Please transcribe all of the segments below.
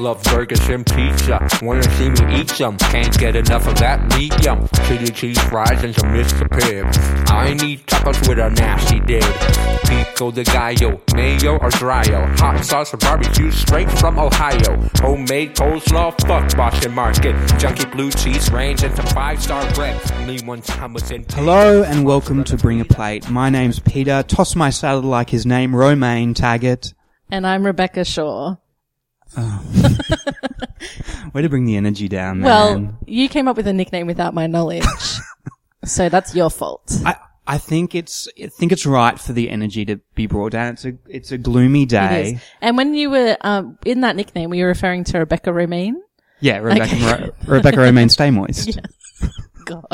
Love burgers and pizza. Wanna see me eat some? Can't get enough of that medium. Chili cheese fries and some Mr. Pibb. I need tacos with a nasty dip. Pico de gallo, mayo or dryo. Hot sauce or barbecue straight from Ohio. Homemade coleslaw, fuck Boston Market. Junky blue cheese range into five star bread. Only one time was in. Hello and welcome to Bring a Plate. My name's Peter. Toss my salad like his name, Romaine Taggart. And I'm Rebecca Shaw. Way to bring the energy down, man. Well, you came up with a nickname without my knowledge. so that's your fault. I, I think it's, I think it's right for the energy to be brought down. It's a, it's a gloomy day. is. And when you were um, in that nickname, were you referring to Rebecca Romaine? Yeah, Rebecca, Okay. Ro- Rebecca Romaine, stay moist. Yes. God.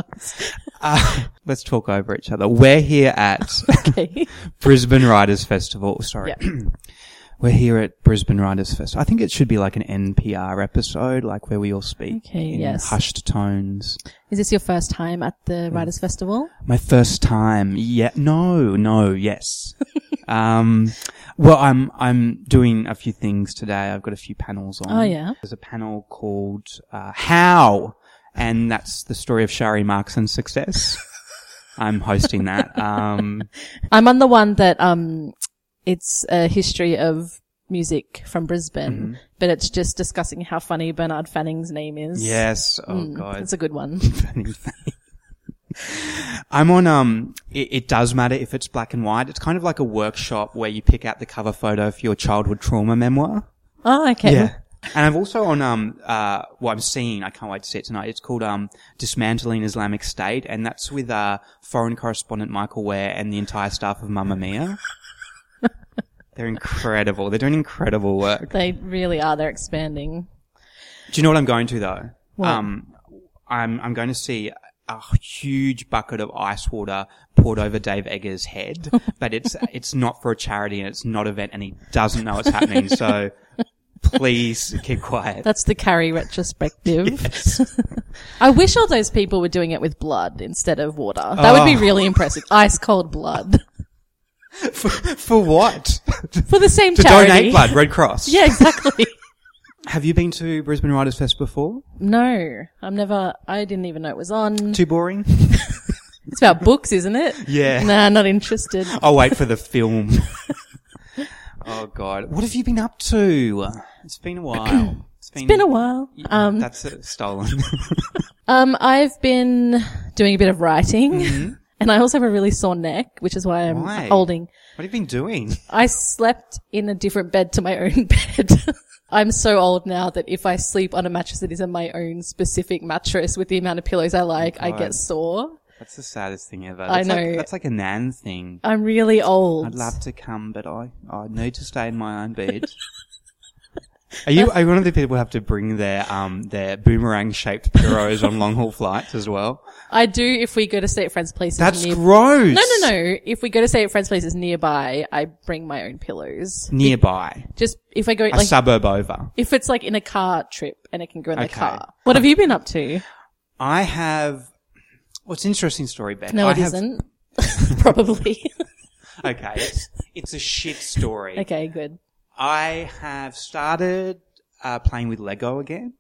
Uh, let's talk over each other. We're here at Okay. Brisbane Writers Festival. Sorry. Yeah. We're here at Brisbane Writers Festival. I think it should be like an NPR episode, like where we all speak Okay, in yes. hushed tones. Is this your first time at the Writers Festival? My first time. Yeah. No, no, yes. um, well, I'm, I'm doing a few things today. I've got a few panels on. Oh, yeah. There's a panel called, uh, How? And that's the story of Sharri Markson's success. I'm hosting that. Um, I'm on the one that um, it's a history of music from Brisbane, Mm-hmm. but it's just discussing how funny Bernard Fanning's name is. yes. Oh Mm, God. It's a good one. I'm on, um, it, it does matter if it's black and white. It's kind of like a workshop where you pick out the cover photo for your childhood trauma memoir. Oh, okay. Yeah. And I've also on, um, uh, what I'm seeing, I can't wait to see it tonight. It's called, um, Dismantling Islamic State. And that's with, uh, foreign correspondent Michael Ware and the entire staff of Mamamia. They're incredible. They're doing incredible work. They really are. They're expanding. Do you know what I'm going to though? What? Um, I'm I'm going to see a huge bucket of ice water poured over Dave Eggers' head, but it's it's not for a charity and it's not an event, and he doesn't know it's happening. So please keep quiet. That's the Carrie retrospective. I wish all those people were doing it with blood instead of water. That would be Oh. really impressive. Ice cold blood for, for what? for the same to charity. donate blood, Red Cross. Yeah, exactly. Have you been to Brisbane Writers Fest before? no, I'm never. I didn't even know it was on. Too boring. It's about books, isn't it? Yeah. Nah, not interested. I'll wait for the film. oh God, what have you been up to? It's been a while. It's been, Been a while. Um, That's it, stolen. um, I've been doing a bit of writing, and I also have a really sore neck, which is why I'm. Why? holding. what have you been doing? I slept in a different bed to my own bed. I'm so old now that if I sleep on a mattress that isn't my own specific mattress with the amount of pillows I like, I God. get sore. That's the saddest thing ever. I That's Like, know. that's like a nan thing. I'm really old. I'd love to come, but I, I need to stay in my own bed. Are you, are you one of the people who have to bring their, um, their boomerang shaped pillows on long haul flights as well? I do if we go to stay at friends' places. That's near- gross. No, no, no. If we go to stay at friends' places nearby, I bring my own pillows. Nearby. Just if I go A like suburb over. if it's like in a car trip and it can go in the Okay. car. What have you been up to? I have, well, it's an interesting story, Beck. No, I it have, not Probably. Okay, it's, it's a shit story. okay, good. I have started uh, playing with Lego again.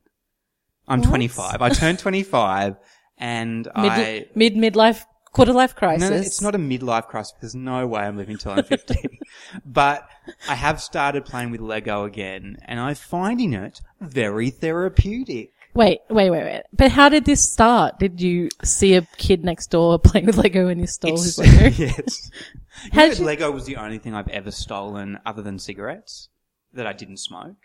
I'm What? 25. I turned 25 and I, Mid mid midlife quarter life crisis. no, it's not a midlife crisis. There's no way I'm living till I'm 50. but I have started playing with Lego again and I'm finding it very therapeutic. Wait, wait, wait, wait. But how did this start? Did you see a kid next door playing with Lego and you stole his Lego? yes. You How know you- Lego was the only thing I've ever stolen other than cigarettes that I didn't smoke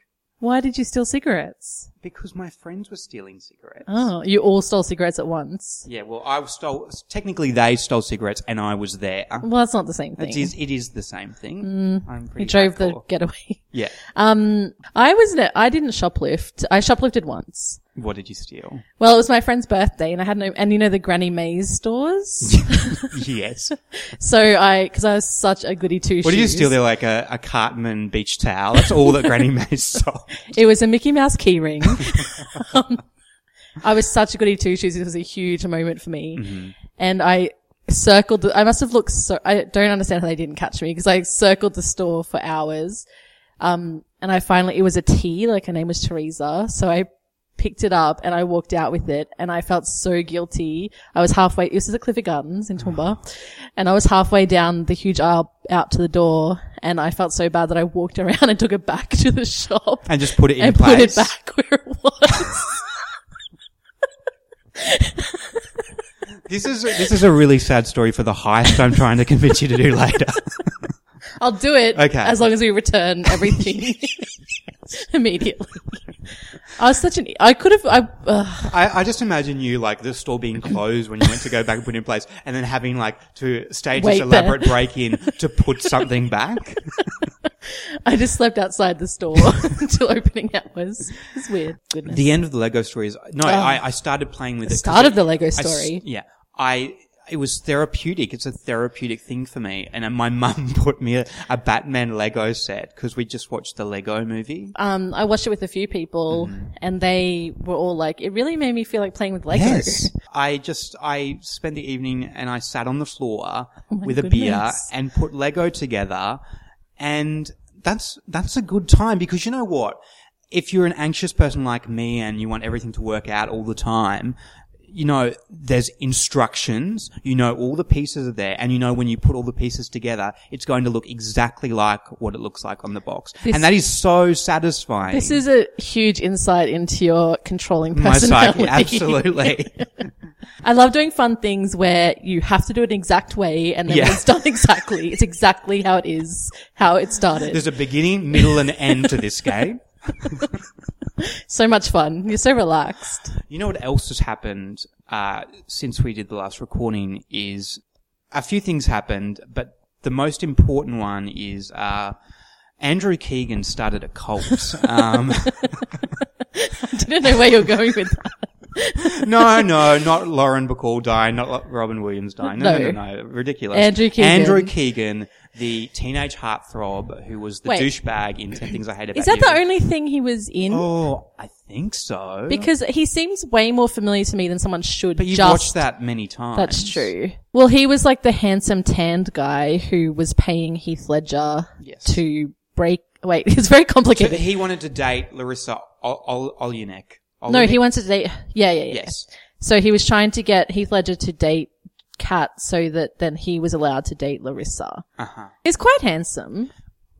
Why did you steal cigarettes? because my friends were stealing cigarettes. Oh, you all stole cigarettes at once. Yeah, well, I stole. Technically, they stole cigarettes, and I was there. Well, that's not the same thing. It is. It is the same thing. I'm pretty. you drove the getaway. Yeah. Um, I was, I didn't shoplift. I shoplifted once. What did you steal? Well, it was my friend's birthday and I had no, and you know the Granny Mays stores? yes. so I, cause I was such a goody two shoes. What did you steal there? Like a, a Cartman beach towel. That's all that Granny May sold. It was a Mickey Mouse keyring. um, I was such a goody two shoes. It was a huge moment for me. Mm-hmm. And I circled the, I must have looked so, I don't understand how they didn't catch me because I circled the store for hours. Um, and and I finally, it was a T, like her name was Teresa. So I picked it up and I walked out with it and I felt so guilty. I was halfway, this is at Clifford Gardens in Toowoomba and I was halfway down the huge aisle out to the door and I felt so bad that I walked around and took it back to the shop And just put it in and place. put it back where it was. This is this is a really sad story for the heist I'm trying to convince you to do later. I'll do it Okay. as long as we return everything immediately. I was such an, I could have, I, uh, I, I just imagine you like the store being closed when you went to go back and put it in place, and then having like to stage Wait this there. elaborate break in to put something back. I just slept outside the store until opening hours. It's weird. Goodness. The end of the Lego story is no. I, I started playing with it. 'cause start it- of the Lego I story. yeah, I. It was therapeutic. It's a therapeutic thing for me. And my mum put me a, a Batman Lego set because we just watched the Lego movie. um, I watched it with a few people Mm-hmm. and they were all like, it really made me feel like playing with Lego. I just, I spent the evening and I sat on the floor Oh with a beer and put Lego together. And that's, that's a good time because you know what? If you're an anxious person like me and you want everything to work out all the time, you know, there's instructions, you know, all the pieces are there, and you know when you put all the pieces together, it's going to look exactly like what it looks like on the box. This- and that is so satisfying. This is a huge insight into your controlling my personality. psyche, absolutely. I love doing fun things where you have to do it an exact way and then Yeah. it's done exactly, it's exactly how it is, how it started. There's a beginning, middle, and end to this game. So much fun. You're so relaxed. You know what else has happened uh, since we did the last recording is a few things happened, but the most important one is uh, Andrew Keegan started a cult. um, I didn't know where you're going with that. no, no, not Lauren Bacall dying, not Robin Williams dying. No, no, no, No. no, ridiculous. Andrew Keegan. Andrew Keegan, the teenage heartthrob who was the Wait. douchebag in Ten Things I Hate About Is that You. the only thing he was in? Oh, I think so. Because he seems way more familiar to me than someone should. but you've just watched that many times. That's true. Well, he was like the handsome tanned guy who was paying Heath Ledger Yes. to break. Wait, it's very So complicated. he wanted to date Larisa Ol- Ol- no, he wanted to date. Yeah, yeah, yeah. Yes. So he was trying to get Heath Ledger to date Kat so that then he was allowed to date Larisa. Uh-huh. He's quite handsome.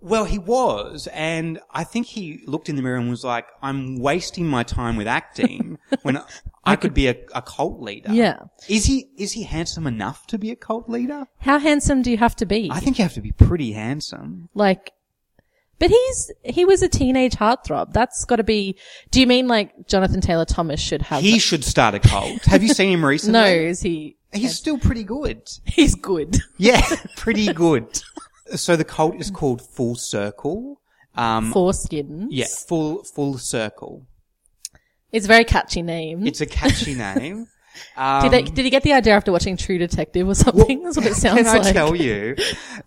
Well, he was, and I think he looked in the mirror and was like, "I'm wasting my time with acting when I could be a, a cult leader." Yeah. Is he is he handsome enough to be a cult leader? How handsome do you have to be? I think you have to be pretty handsome. like, but he's, he was a teenage heartthrob. That's gotta be, do you mean like Jonathan Taylor Thomas should have, He should start a cult. Have you seen him recently? no, is he, He's still pretty good. he's good. Yeah, pretty good. So the cult is called Full Circle. Um, Foreskins. yeah, full full circle. It's a very catchy name. It's a catchy name. Um, did, they, did he get the idea after watching True Detective or something? That's what it sounds Can I tell you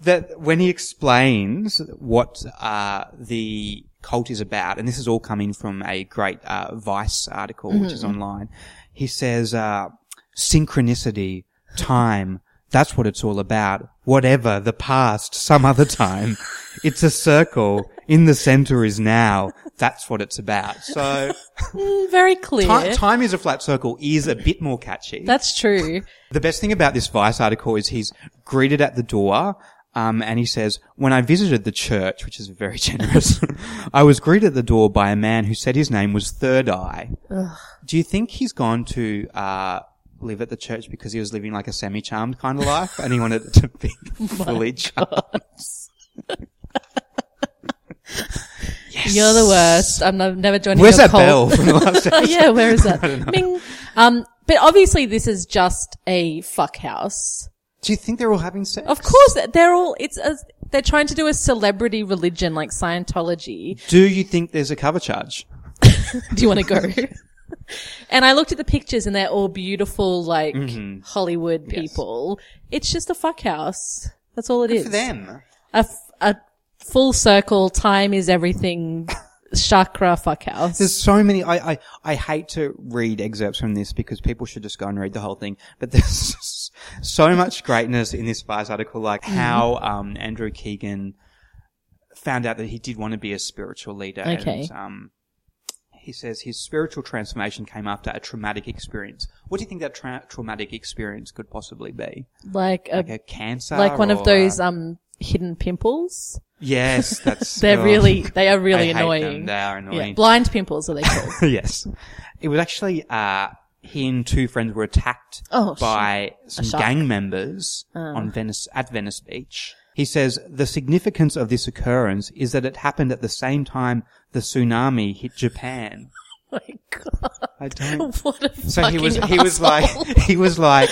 that when he explains what uh, the cult is about, and this is all coming from a great uh, Vice article which is online, he says uh, synchronicity, time. That's what it's all about. Whatever the past, some other time. It's a circle. In the center is now. That's what it's about. So Mm, very clear. ti- time is a flat circle is a bit more catchy. That's true. The best thing about this Vice article is he's greeted at the door, um, and he says, "When I visited the church, which is very generous, I was greeted at the door by a man who said his name was Third Eye. Do you think he's gone to uh, live at the church because he was living like a semi-charmed kind of life, and he wanted it to be fully charmed? You're the worst. I'm never joining Where's your that cult. bell from the last Oh, episode? yeah, where is that? Ming. Um, but obviously this is just a fuck house. Do you think they're all having sex? Of course, they're all, it's a, they're trying to do a celebrity religion like Scientology. Do you think there's a cover charge? Do you want to go? And I looked at the pictures and they're all beautiful, like Hollywood people. It's just a fuck house. That's all it is. For them. A, f- a full circle, time is everything, chakra fuck house. There's so many. I, I I hate to read excerpts from this because people should just go and read the whole thing. But there's so much greatness in this Vice article, like how um, Andrew Keegan found out that he did want to be a spiritual leader. Okay. And, um, he says his spiritual transformation came after a traumatic experience. What do you think that tra- traumatic experience could possibly be? Like a, Like a cancer? like one of those, a- um, hidden pimples. yes, that's. They're oh, really, they are really I hate them. annoying. They are Yeah, annoying. blind pimples are they called? yes. It was actually, uh, he and two friends were attacked Oh, by some gang members Oh. on Venice, at Venice Beach. He says the significance of this occurrence is that it happened at the same time the tsunami hit Japan. oh my god. I don't. What a So he was, he was like he was like,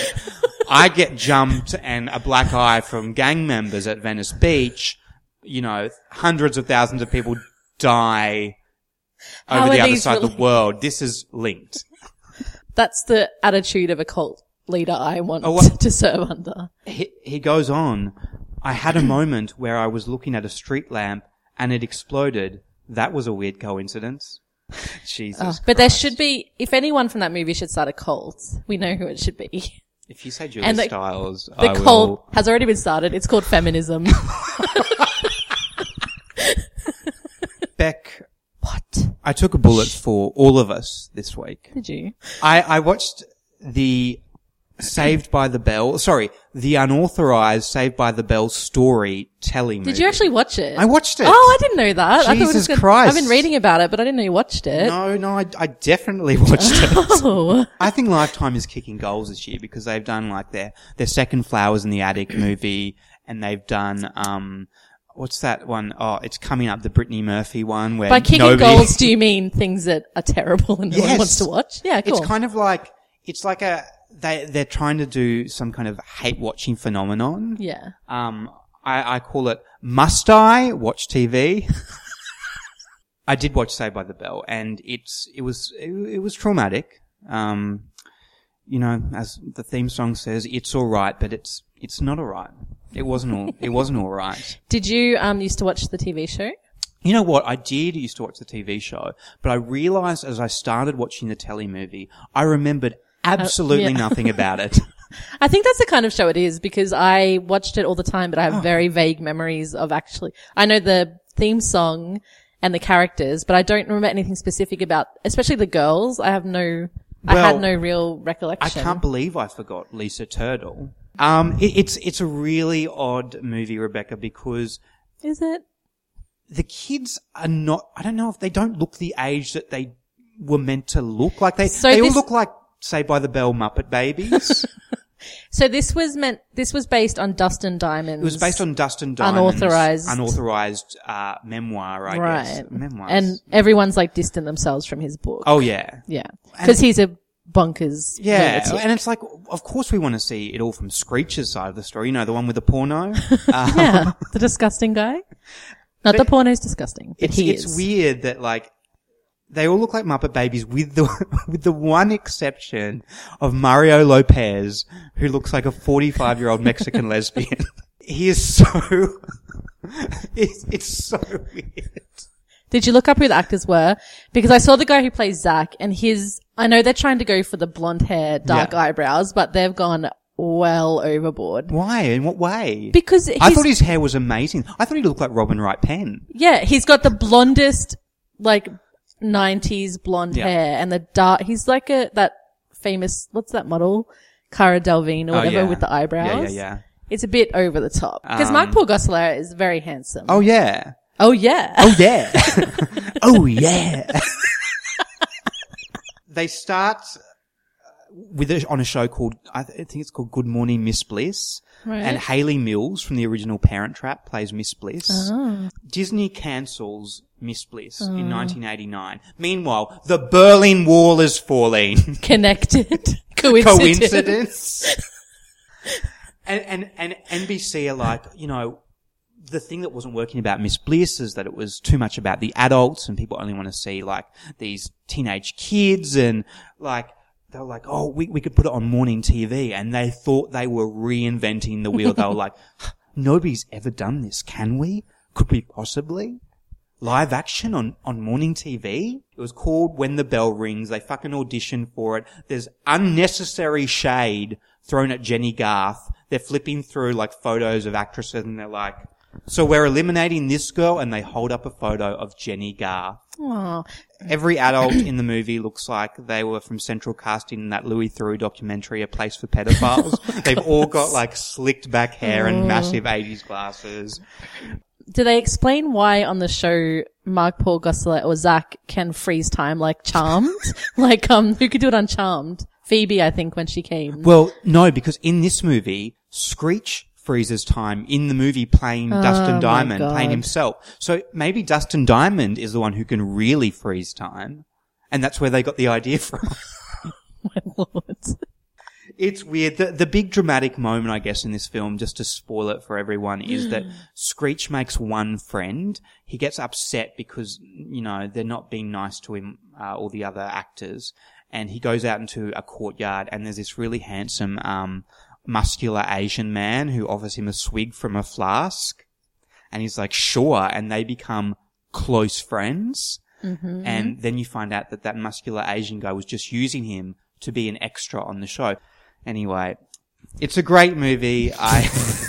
I get jumped and a black eye from gang members at Venice Beach. You know, hundreds of thousands of people die over are the other side of the world. This is linked. That's the attitude of a cult leader I want Oh, what- to serve under. He, he goes on, I had a moment where I was looking at a street lamp and it exploded. That was a weird coincidence. Jesus. Oh, but there Christ. should be, if anyone from that movie should start a cult, we know who it should be. If you say Julia and the- Stiles, The I cult will. has already been started. It's called feminism. Beck, what? I took a bullet for all of us this week. Did you? I, I watched the Saved by the Bell, sorry, the unauthorized Saved by the Bell story telling Did you actually watch it? I watched it. Oh, I didn't know that. I thought it was Jesus gonna- Christ. I've been reading about it, but I didn't know you watched it. No, no, I, I definitely watched it. Oh. I think Lifetime is kicking goals this year because they've done like their their second Flowers in the Attic movie, and they've done um, what's that one? Oh, it's coming up the Brittany Murphy one where By kicking nobody, goals, do you mean things that are terrible and no one wants to watch? Yeah, cool. It's kind of like it's like a they they're trying to do some kind of hate watching phenomenon. yeah. Um, I, I call it must I watch TV? I did watch Saved by the Bell, and it's it was it, it was traumatic. Um, you know, as the theme song says, it's all right, but it's it's not all right. It wasn't all it wasn't all right. Did you um used to watch the TV show? You know what? I did used to watch the TV show, but I realized as I started watching the telly movie, I remembered absolutely yeah. nothing about it. I think that's the kind of show it is because I watched it all the time, but I Oh. have very vague memories of actually. I know the theme song and the characters, but I don't remember anything specific about, especially the girls. I have no. I had no real recollection. I can't believe I forgot Lisa Turtle. Um, it, it's it's a really odd movie, Rebecca, because Is it? the kids are not. I don't know if they don't look the age that they were meant to look like. They So they all look like Saved by the Bell Muppet babies. So this was meant. This was based on Dustin Diamond's. it was based on Dustin Diamond's Unauthorized- unauthorized uh, memoir, I guess. right Memoirs. and everyone's like distant themselves from his book. oh yeah, yeah, because he's a bonkers. Yeah, lunatic. and it's like, of course, we want to see it all from Screech's side of the story. You know, the one with the porno. Yeah, the disgusting guy. Not the porno's disgusting, but it's he it's is. weird that like they all look like Muppet babies with the with the one exception of Mario Lopez, who looks like a forty five year old Mexican lesbian. He is so. it's, it's so weird. Did you look up who the actors were? Because I saw the guy who plays Zach, and his. I know they're trying to go for the blonde hair, dark Yeah. eyebrows, but they've gone well overboard. Why? In what way? Because he's, I thought his hair was amazing. I thought he looked like Robin Wright Penn. yeah, he's got the blondest, like, 90s blonde Yeah. hair and the dark, he's like a, that famous, what's that model? Cara Delevingne or Oh, whatever yeah. with the eyebrows. Yeah, yeah, yeah. It's a bit over the top. Because Um, Mark Paul Gosselaar is very handsome. Oh yeah. Oh, yeah. Oh yeah. oh yeah. they start uh, with a, on a show called I th- I think it's called Good Morning Miss Bliss, Right. and Hayley Mills from the original Parent Trap plays Miss Bliss. Oh. Disney cancels Miss Bliss in 1989. Meanwhile, the Berlin Wall is falling. Connected. Coincidence. Coincidence. and, and, and NBC are like, you know, the thing that wasn't working about Miss Bliss is that it was too much about the adults and people only want to see like these teenage kids and like, they were like, oh, we, we could put it on morning TV and they thought they were reinventing the wheel. they were like, nobody's ever done this. Can we? Could we possibly? Live action on, on morning TV. It was called When the Bell Rings. They fucking auditioned for it. There's unnecessary shade thrown at Jennie Garth. They're flipping through like photos of actresses and they're like, So we're eliminating this girl and they hold up a photo of Jennie Garth. Oh, Every adult in the movie looks like they were from Central Casting in that Louis Theroux documentary, A Place for Pedophiles. They've all got like slicked back hair and massive 80s glasses. Do they explain why on the show Mark Paul Gosselaar or Zach can freeze time like Charmed? like, um, who could do it on Charmed? Phoebe, I think, when she came. Well, no, because in this movie, Screech freezes time in the movie playing Dustin Oh my Diamond, playing himself. So maybe Dustin Diamond is the one who can really freeze time. And that's where they got the idea from. My lord. It's weird. The, the big dramatic moment, I guess, in this film, just to spoil it for everyone, is that Screech makes one friend. He gets upset because, you know, they're not being nice to him, uh, all the other actors. And he goes out into a courtyard and there's this really handsome, um, muscular Asian man who offers him a swig from a flask. And he's like, sure. And they become close friends. And then you find out that that muscular Asian guy was just using him to be an extra on the show. Anyway, it's a great movie. I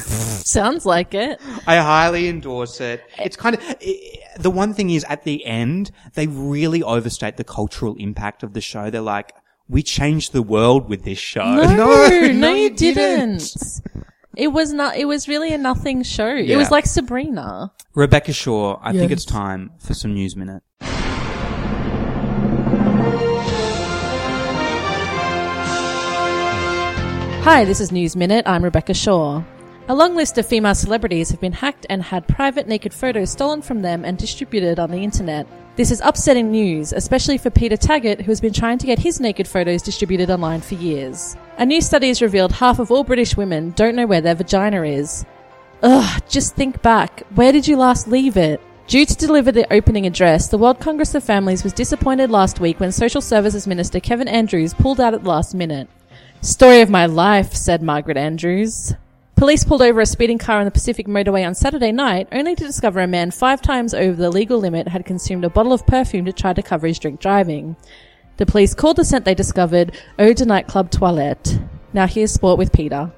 Sounds like it. I highly endorse it. It's kind of i the one thing is at the end they really overstate the cultural impact of the show. They're like, we changed the world with this show. No, no, you didn't. It was not, it was really a nothing show. It was like Sabrina. Rebecca Shaw, I think it's time for some news minute. Hi, this is News Minute. I'm Rebecca Shaw. A long list of female celebrities have been hacked and had private naked photos stolen from them and distributed on the internet. This is upsetting news, especially for Peter Taggart, who has been trying to get his naked photos distributed online for years. A new study has revealed half of all British women don't know where their vagina is. Ugh, just think back. Where did you last leave it? Due to deliver the opening address, the World Congress of Families was disappointed last week when Social Services Minister Kevin Andrews pulled out at the last minute. Story of my life, said Margaret Andrews. Police pulled over a speeding car on the Pacific motorway on Saturday night, only to discover a man five times over the legal limit had consumed a bottle of perfume to try to cover his drink driving. The police called the scent they discovered Eau de Nightclub Toilette. Now here's sport with Peter.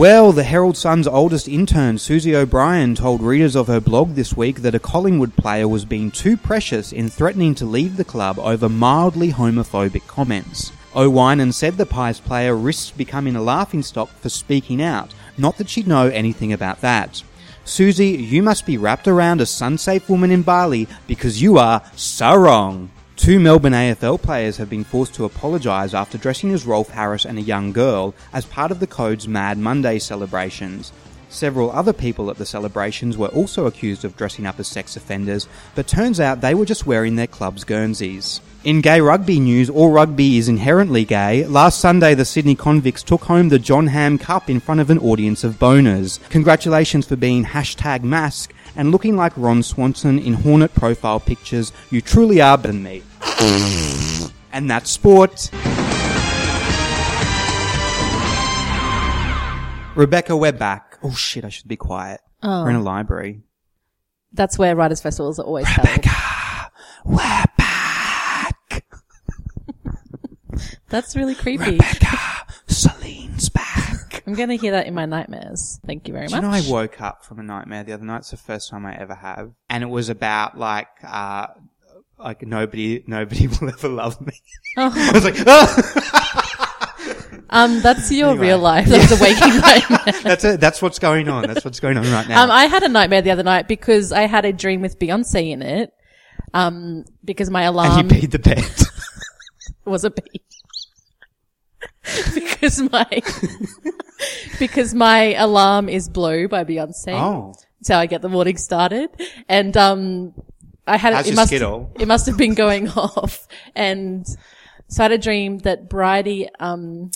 Well, the Herald Sun's oldest intern, Susie O'Brien, told readers of her blog this week that a Collingwood player was being too precious in threatening to leave the club over mildly homophobic comments. O'Winan said the Pies player risked becoming a laughingstock for speaking out, not that she'd know anything about that. Susie, you must be wrapped around a sun-safe woman in Bali because you are so wrong. Two Melbourne AFL players have been forced to apologise after dressing as Rolf Harris and a young girl as part of the Code's Mad Monday celebrations. Several other people at the celebrations were also accused of dressing up as sex offenders, but turns out they were just wearing their club's Guernseys. In gay rugby news, all rugby is inherently gay. Last Sunday, the Sydney Convicts took home the Bingham Cup in front of an audience of boners. Congratulations for being hashtag mask and looking like Ron Swanson in Hornet profile pictures. You truly are better than me. and that's sport. Rebecca, we're back. Oh shit, I should be quiet. Oh. We're in a library. That's where writers' festivals are always held. We're back. That's really creepy. Rebecca. I'm going to hear that in my nightmares. Thank you very Do you much. know I woke up from a nightmare the other night? It's the first time I ever have, and it was about like, uh, like nobody, nobody will ever love me. I was like, oh! um, that's your Anyway. real life. That's a waking nightmare. that's it. That's what's going on. That's what's going on right now. Um, I had a nightmare the other night because I had a dream with Beyonce in it. Um, because my alarm and you peed the bed. was a bee. because my, because my alarm is Blue by Beyonce. oh, That's how I get the morning started. And, um, I had How's it your must, Skittle? it must have been going off. And so I had a dream that Bridie, um,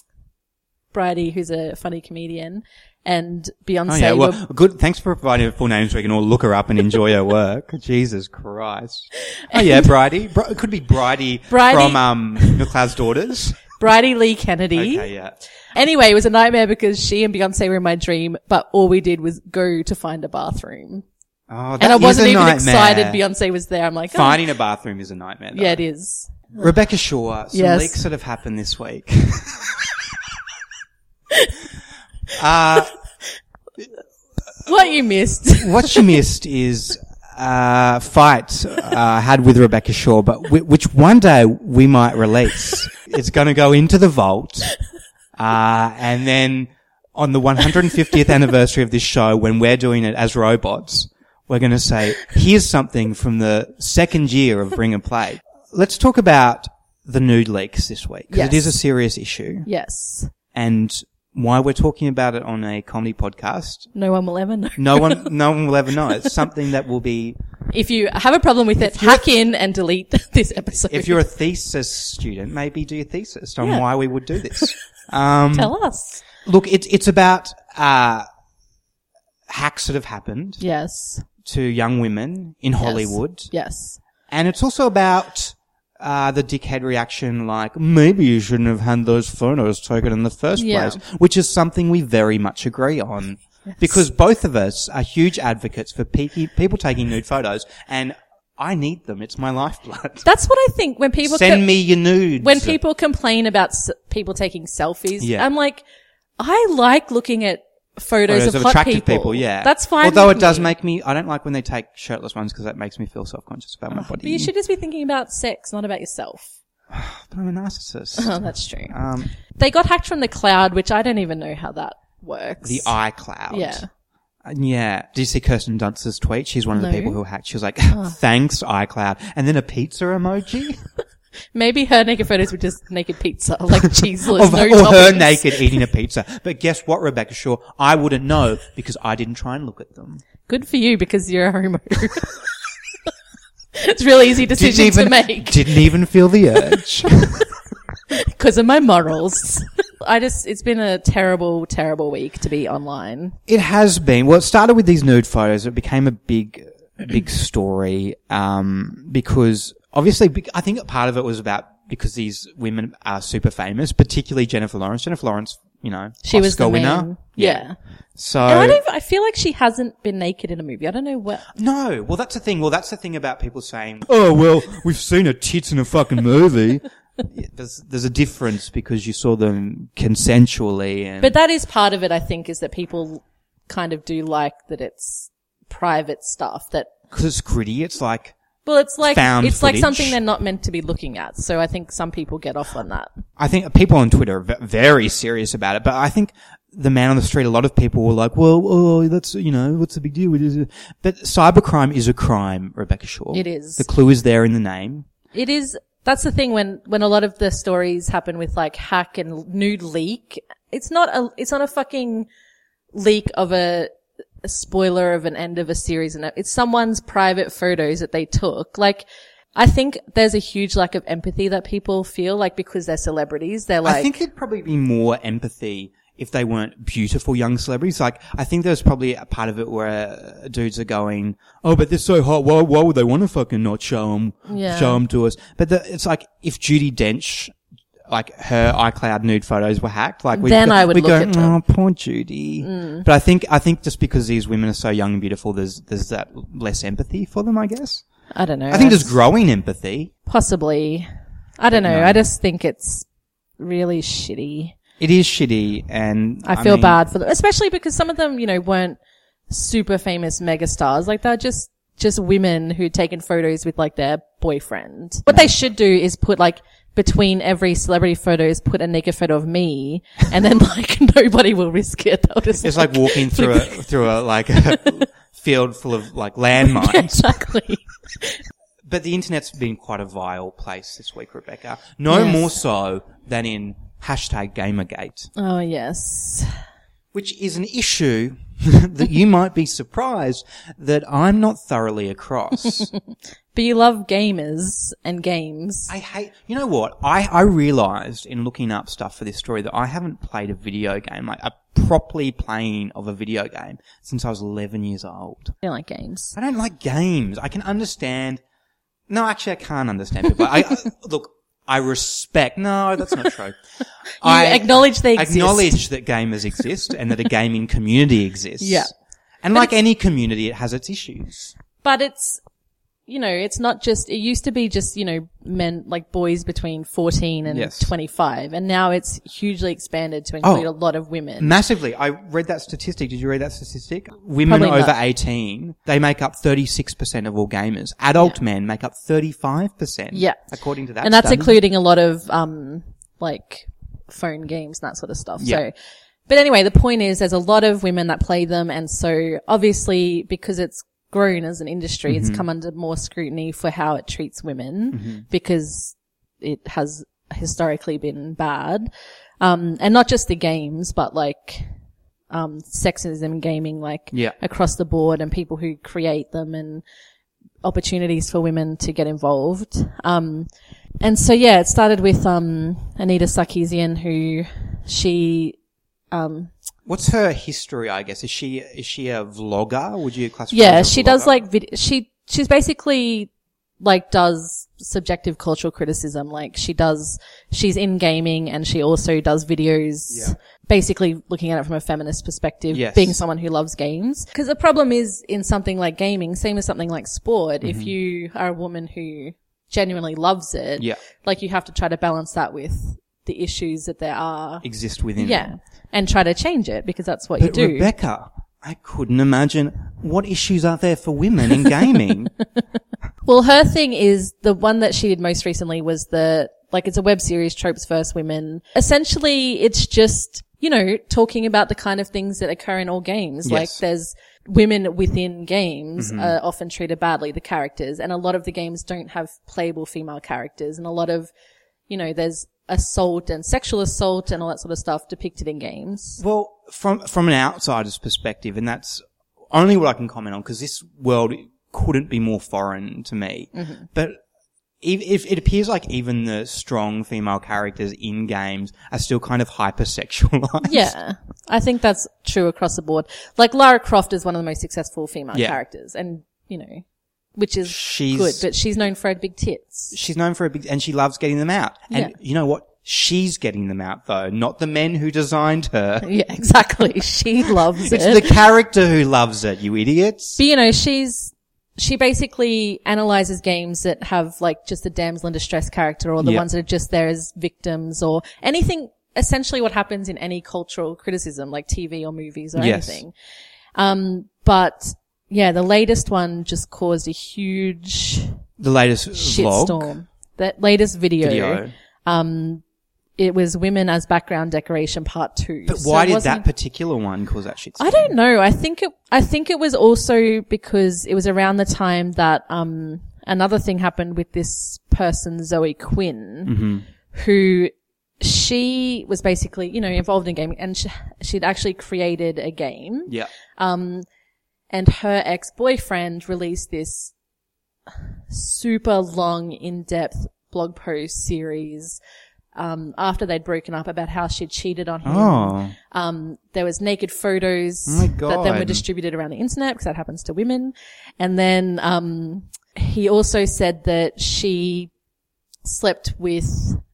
Bridie, who's a funny comedian, and Beyonce oh yeah. Well, were good. Thanks for providing a full name so we can all look her up and enjoy her work. Jesus Christ. Oh yeah, Bridie. Bri- it could be Bridie, Bridie- from um, McLeod's Daughters. Bridie Lee Kennedy. Okay, yeah. Anyway, it was a nightmare because she and Beyonce were in my dream, but all we did was go to find a bathroom. Oh, and I wasn't even nightmare. excited Beyonce was there. I'm like, oh, Finding a bathroom is a nightmare. Though. yeah, it is. Rebecca Shaw, some Yes. leaks that have happened this week. uh, What you missed? what you missed is uh, fight uh, had with Rebecca Shaw, but w- which one day we might release. It's going to go into the vault, uh, and then on the 150th anniversary of this show, when we're doing it as robots, we're going to say, "Here's something from the second year of Bring a Plate." Let's talk about the nude leaks this week because it Yes. is a serious issue, yes. and why we're talking about it on a comedy podcast. No one will ever know. No one, no one will ever know. It's something that will be If you have a problem with it, hack in and delete this episode. if you're a thesis student, maybe do your thesis on Yeah. why we would do this. Um, tell us. look, it's it's about uh, hacks that have happened Yes. to young women in Hollywood, Yes. and it's also about uh, the dickhead reaction, like maybe you shouldn't have had those photos taken in the first Yeah. place, which is something we very much agree on. Because both of us are huge advocates for pe- people taking nude photos, and I need them. It's my lifeblood. That's what I think when people Send me your nudes. when people complain about s- people taking selfies. Yeah. I'm like, I like looking at photos, photos of, of attractive people. people. yeah. that's fine. Although it does me. make me, I don't like when they take shirtless ones because that makes me feel self-conscious about my body. But you should just be thinking about sex, not about yourself. But I'm a narcissist. Oh, that's true. um, They got hacked from the cloud, which I don't even know how that works. the iCloud. Yeah. Uh, Yeah. Did you see Kirsten Dunst's tweet? She's one of the people who hacked. She was like, thanks iCloud. And then a pizza emoji. Maybe her naked photos were just naked pizza, like cheeseless, of, no or her toppings. naked eating a pizza. But guess what, Rebecca Shaw? I wouldn't know because I didn't try and look at them. Good for you because you're a homo. it's a really easy decision to make didn't even feel the urge. because of my morals. I just, it's been a terrible, terrible week to be online. It has been. Well, it started with these nude photos. It became a big, big story, um, because obviously, I think part of it was about because these women are super famous, particularly Jennifer Lawrence. Jennifer Lawrence, you know, She was Oscar the winner. main, yeah. So, And I don't, I feel like she hasn't been naked in a movie. I don't know what. no, well, that's the thing. Well, that's the thing about people saying, oh, well, we've seen her tits in a fucking movie. There's, there's a difference because you saw them consensually and. But that is part of it, I think, is that people kind of do like that it's private stuff that, because it's gritty, it's like, well, it's like, Found it's like something they're not meant to be looking at. So I think some people get off on that. I think people on Twitter are very serious about it, but I think the man on the street, a lot of people were like, well, oh, that's, you know, what's the big deal? But cybercrime is a crime, Rebecca Shaw. It is. The clue is there in the name. It is, that's the thing when, when a lot of the stories happen with like hack and nude leak, it's not a, it's not a fucking leak of a, a spoiler of an end of a series and it's someone's private photos that they took. Like, I think there's a huge lack of empathy that people feel like because they're celebrities. They're like, I think it'd probably be more empathy if they weren't beautiful young celebrities. Like, I think there's probably a part of it where uh, dudes are going, oh, but they're so hot. Why, why would they want to fucking not show them, Yeah. show them to us? But the, it's like, if Judi Dench, like her iCloud nude photos were hacked, like we Then I would we look go. Mm. oh, poor Judy. But I think, I think just because these women are so young and beautiful, there's, there's that less empathy for them, I guess. I don't know. I think there's growing empathy. possibly, I don't know. I just think it's really shitty. It is shitty and I feel mean, bad for them, especially because some of them, you know, weren't super famous megastars. Like they're just, just women who'd taken photos with like their boyfriend. What they should do is put like between every celebrity photos, put a naked photo of me and then like nobody will risk it. They'll just It's like walking through a through a like a field full of like landmines. exactly. But the internet's been quite a vile place this week, Rebecca. No Yes. more so than in hashtag Gamergate, Oh yes. which is an issue that you might be surprised that I'm not thoroughly across. But you love gamers and games. I hate, you know what? I, I realized in looking up stuff for this story that I haven't played a video game, like a properly playing of a video game since I was 11 years old. I don't like games. I don't like games. I can understand. No, actually, I can't understand people. I, I look. I respect. No, that's not true. I acknowledge they exist. Acknowledge that gamers exist and that a gaming community exists. Yeah. And like any community, it has its issues. but it's you know it's not just it used to be just you know men like boys between 14 and Yes. 25 and now it's hugely expanded to include Oh. a lot of women Massively. I read that statistic. Did you read that statistic? Women Probably over not. 18, they make up 36% of all gamers. Adult men make up 35%. Yeah. According to that and that's study. including a lot of um like phone games and that sort of stuff Yeah. so but anyway the point is there's a lot of women that play them and so obviously because it's grown as an industry Mm-hmm. it's come under more scrutiny for how it treats women because it has historically been bad um and not just the games but like um sexism in gaming like Yeah. across the board and people who create them and opportunities for women to get involved. Um, and so yeah, it started with, um, Anita Sarkeesian who she, um, What's her history, I guess? Is she, is she a vlogger? Would you classify yeah, her as a she does like vid- she, she's basically like does subjective cultural criticism. Like she does, she's in gaming and she also does videos. Yeah. Basically looking at it from a feminist perspective, Yes. being someone who loves games. Because the problem is in something like gaming, same as something like sport, if you are a woman who genuinely loves it, Mm-hmm. Yeah. like you have to try to balance that with the issues that there are. exist within Yeah. it. And try to change it because that's what But you do. Rebecca, I couldn't imagine what issues are there for women in gaming. Well, her thing is the one that she did most recently was the, like it's a web series, Tropes vs. Women. Essentially, it's just, you know, talking about the kind of things that occur in all games. Like there's women within games Mm-hmm. are often treated badly, the characters, and a lot of the games don't have playable female characters, and a lot of, you know, there's assault and sexual assault and all that sort of stuff depicted in games. Well, from from an outsider's perspective, and that's only what I can comment on because this world couldn't be more foreign to me. Mm-hmm. But if, if it appears like even the strong female characters in games are still kind of hypersexualized. Yeah. I think that's true across the board. Like Lara Croft is one of the most successful female Yeah. characters and, you know, which is She's- good, but she's known for her big tits. She's known for her big, and she loves getting them out. And Yeah. you know what? She's getting them out though, not the men who designed her. Yeah, exactly. She loves It's it. the character who loves it, you idiots. but you know, she's, she basically analyzes games that have like just a damsel in distress character or the Yeah. ones that are just there as victims or anything, essentially what happens in any cultural criticism, like TV or movies or Yes. anything. Um, but yeah, the latest one just caused a huge The latest vlog shitstorm. That latest video, video. Um, it was women as background decoration part two. But why did that particular one cause that shit? I don't know. I think it, I think it was also because it was around the time that, um, another thing happened with this person, Zoe Quinn, mm-hmm. who she was basically, you know, involved in gaming and she, she'd actually created a game Yeah. Um, and her ex-boyfriend released this super long, in-depth blog post series, um, after they'd broken up about how she'd cheated on him. Oh. Um, there was naked photos my that then were distributed around the internet because that happens to women. And then, um, he also said that she slept with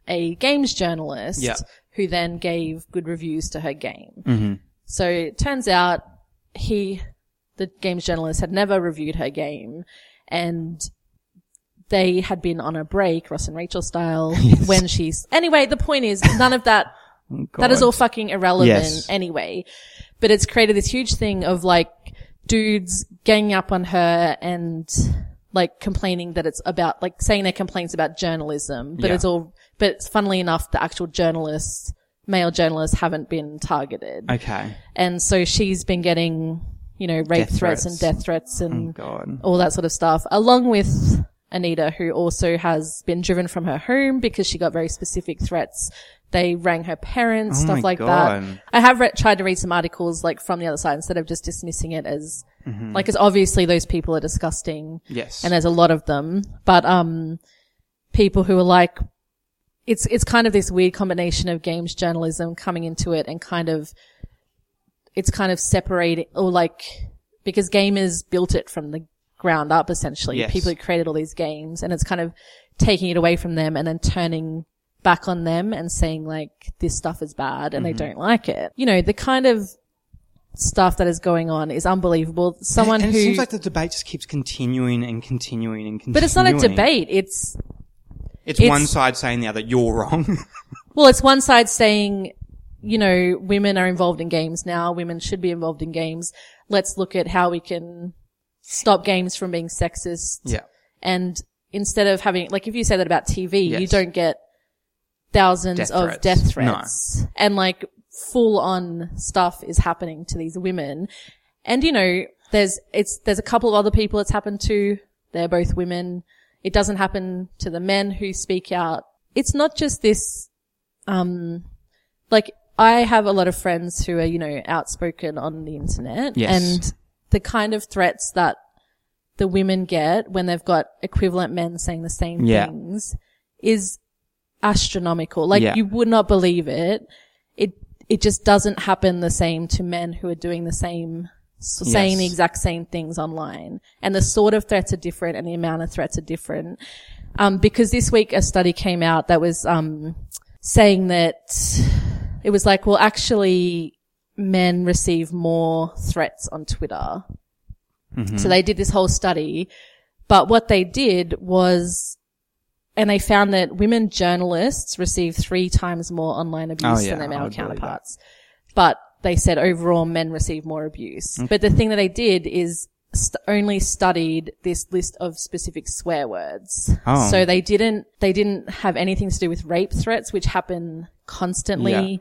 a games journalist Yeah. who then gave good reviews to her game. So it turns out he, the games journalist had never reviewed her game and they had been on a break, Ross and Rachel style, when she's, anyway, the point is none of that oh, that is all fucking irrelevant Yes. anyway. But it's created this huge thing of like dudes ganging up on her and like complaining that it's about like saying their complaints about journalism, but Yeah. it's all, but funnily enough, the actual journalists, male journalists haven't been targeted. Okay. And so she's been getting, you know, rape Death threats, threats. and death threats and God. all that sort of stuff, along with Anita, who also has been driven from her home because she got very specific threats. They rang her parents, Oh stuff like God. that. I have re- tried to read some articles like from the other side instead of just dismissing it as, like, as obviously those people are disgusting Yes. and there's a lot of them, but, um, people who are like, it's, it's kind of this weird combination of games journalism coming into it and kind of, it's kind of separating or like, because gamers built it from the ground up essentially. Yes. People who created all these games and it's kind of taking it away from them and then turning back on them and saying like, this stuff is bad and they mm-hmm. don't like it. You know, the kind of stuff that is going on is unbelievable. Someone and who, it seems like the debate just keeps continuing and continuing and continuing. but it's not a debate. It's It's, it's- one side saying the other, you're wrong. Well, it's one side saying, you know, women are involved in games now. Women should be involved in games. Let's look at how we can stop games from being sexist. yeah. And instead of having, like, if you say that about TV, you don't get thousands Death of threats. death No. threats. And like, full on stuff is happening to these women. And you know, there's, it's, there's a couple of other people it's happened to. They're both women. It doesn't happen to the men who speak out. It's not just this um, like I have a lot of friends who are, you know, outspoken on the internet Yes. and the kind of threats that the women get when they've got equivalent men saying the same Yeah. things is astronomical. Like Yeah. you would not believe it. It, it just doesn't happen the same to men who are doing the same, saying the exact same things online. And the sort of threats are different and the amount of threats are different. Um, because this week a study came out that was, um, saying that it was like, well, actually, men receive more threats on Twitter. Mm-hmm. So they did this whole study, but what they did was, and they found that women journalists receive three times more online abuse Oh, yeah, than their male would believe that. counterparts. But they said overall men receive more abuse. Mm. But the thing that they did is st- only studied this list of specific swear words. Oh. So they didn't, they didn't have anything to do with rape threats, which happen constantly. Yeah.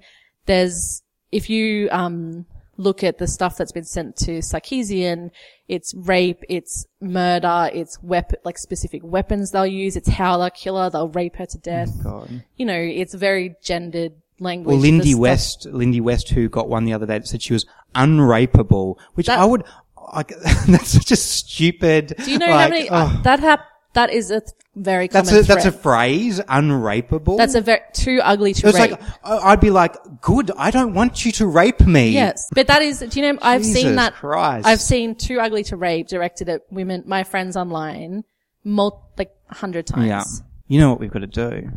There's, if you, um, look at the stuff that's been sent to Sarkeesian, it's rape, it's murder, it's weapon, like specific weapons they'll use, it's how they'll kill her, they'll rape her to death. God. You know, it's very gendered language. Well, Lindy West, Lindy West, who got one the other day said she was unrapeable, which That- I would, like, that's such a stupid. Do you know how many, oh, that hap, that is a th- very common that's a, that's a phrase, unrapeable. That's a very, too ugly to It's rape. like, I'd be like, good, I don't want you to rape me. Yes, but that is. Do you know? I've seen that. Christ. I've seen "Too Ugly to Rape" directed at women, my friends online, mul- like a hundred times. Yeah. You know what we've got to do?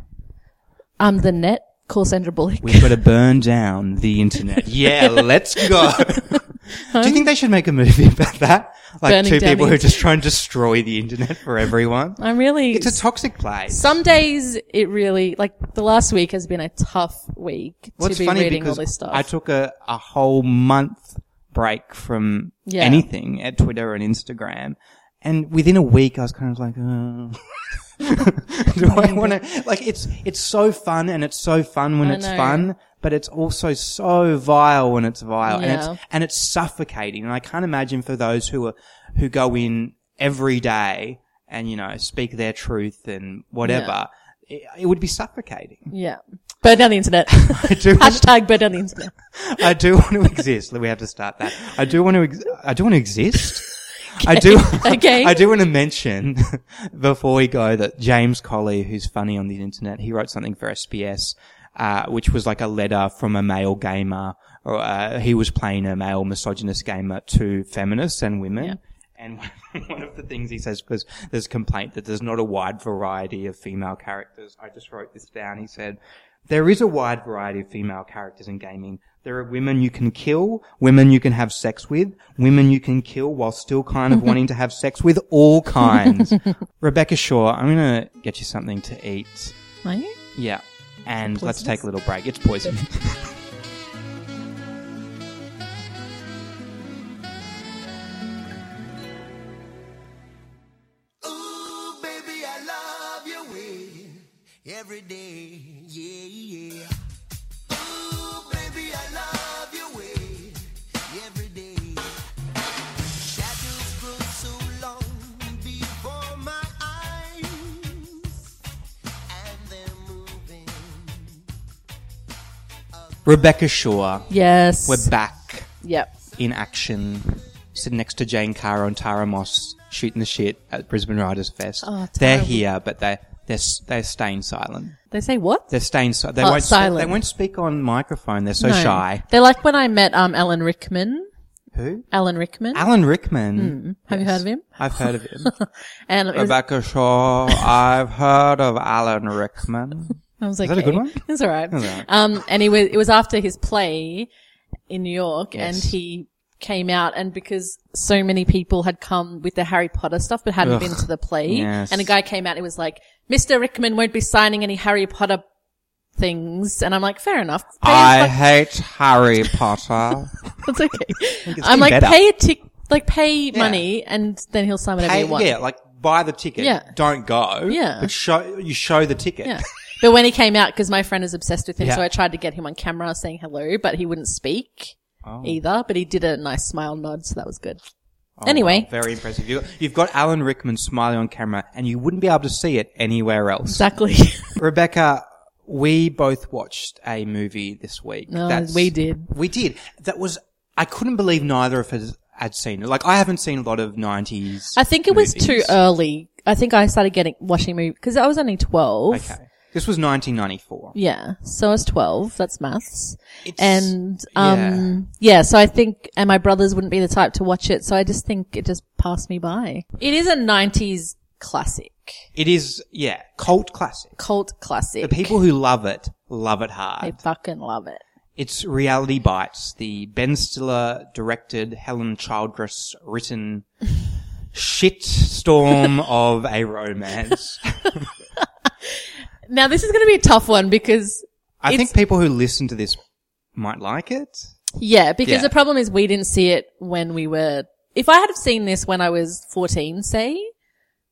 Um, the net. Call Sandra Bullock. We've got to burn down the internet. yeah, let's go. Do you think they should make a movie about that? Like Burning two people who just try and destroy the internet for everyone. I'm really. It's a toxic place. some days it really like the last week has been a tough week Well, to it's be reading all this stuff. I took a, a whole month break from Yeah. anything at Twitter and Instagram. And within a week, I was kind of like, oh. do I want to, like, it's, it's so fun and it's so fun when I it's know. fun, but it's also so vile when it's vile and it's, and it's suffocating. And I can't imagine for those who are, who go in every day and, you know, speak their truth and whatever, it, it would be suffocating. yeah, burn down the internet. I do Hashtag burn down the internet. I do want to exist. We have to start that. I do want to. Ex- I do want to exist. I do. Okay. I do want to mention before we go that James Colley, who's funny on the internet, he wrote something for SBS, uh, which was like a letter from a male gamer, or uh, he was playing a male misogynist gamer to feminists and women. Yeah. And one of the things he says, because there's complaint that there's not a wide variety of female characters. I just wrote this down. He said, there is a wide variety of female characters in gaming. There are women you can kill, women you can have sex with, women you can kill while still kind of wanting to have sex with, all kinds. Rebecca Shaw, I'm gonna get you something to eat. Are you? Yeah. And let's take a little break. It's poison. Rebecca Shaw, Yes. we're back Yep. in action, sitting next to Jane Carr and Tara Moss shooting the shit at Brisbane Writers Fest. Oh, they're here, but they they're s- they're staying silent. They say what? They're staying si- they Oh, won't silent. they won't speak on microphone. They're so No. shy. They're like when I met um Alan Rickman. Who? Alan Rickman. Alan Rickman. Have you heard of him? I've heard of him. And it was, Rebecca Shaw. I've heard of Alan Rickman. I was that like, a good one? It's all right. That's all right. Um, and it was it was after his play in New York, Yes. and he came out and because so many people had come with the Harry Potter stuff but hadn't Ugh. been to the play Yes. and a guy came out and it was like, Mr. Rickman won't be signing any Harry Potter things. And I'm like, fair enough. Pay I hate Harry Potter. It's okay. I'm like, better. pay a tick, like pay money and then he'll sign whatever Hey, you want. yeah, like buy the ticket. Yeah. Don't go. Yeah. But show you show the ticket. Yeah. But when he came out, because my friend is obsessed with him, Yeah. so I tried to get him on camera saying hello, but he wouldn't speak Oh. either. But he did a nice smile nod, so that was good. Oh, anyway, wow, very impressive. You- You've got Alan Rickman smiling on camera, and you wouldn't be able to see it anywhere else. exactly. Rebecca, we both watched a movie this week. No, we did. We did. That was. I couldn't believe neither of us had seen it. Like I haven't seen a lot of nineties. I think it was too movies. early. I think I started getting watching movie because I was only twelve. Okay. This was 1994. Yeah, so I was twelve. That's maths. It's- and um, yeah. So I think, and my brothers wouldn't be the type to watch it. So I just think it just passed me by. It is a '90s classic, It is, yeah, cult classic. cult classic. The people who love it love it hard. they fucking love it. It's Reality Bites, the Ben Stiller directed, Helen Childress written shit storm of a romance. Now this is going to be a tough one because I think people who listen to this might like it. yeah, because Yeah. the problem is we didn't see it when we were. If I had have seen this when I was fourteen, say,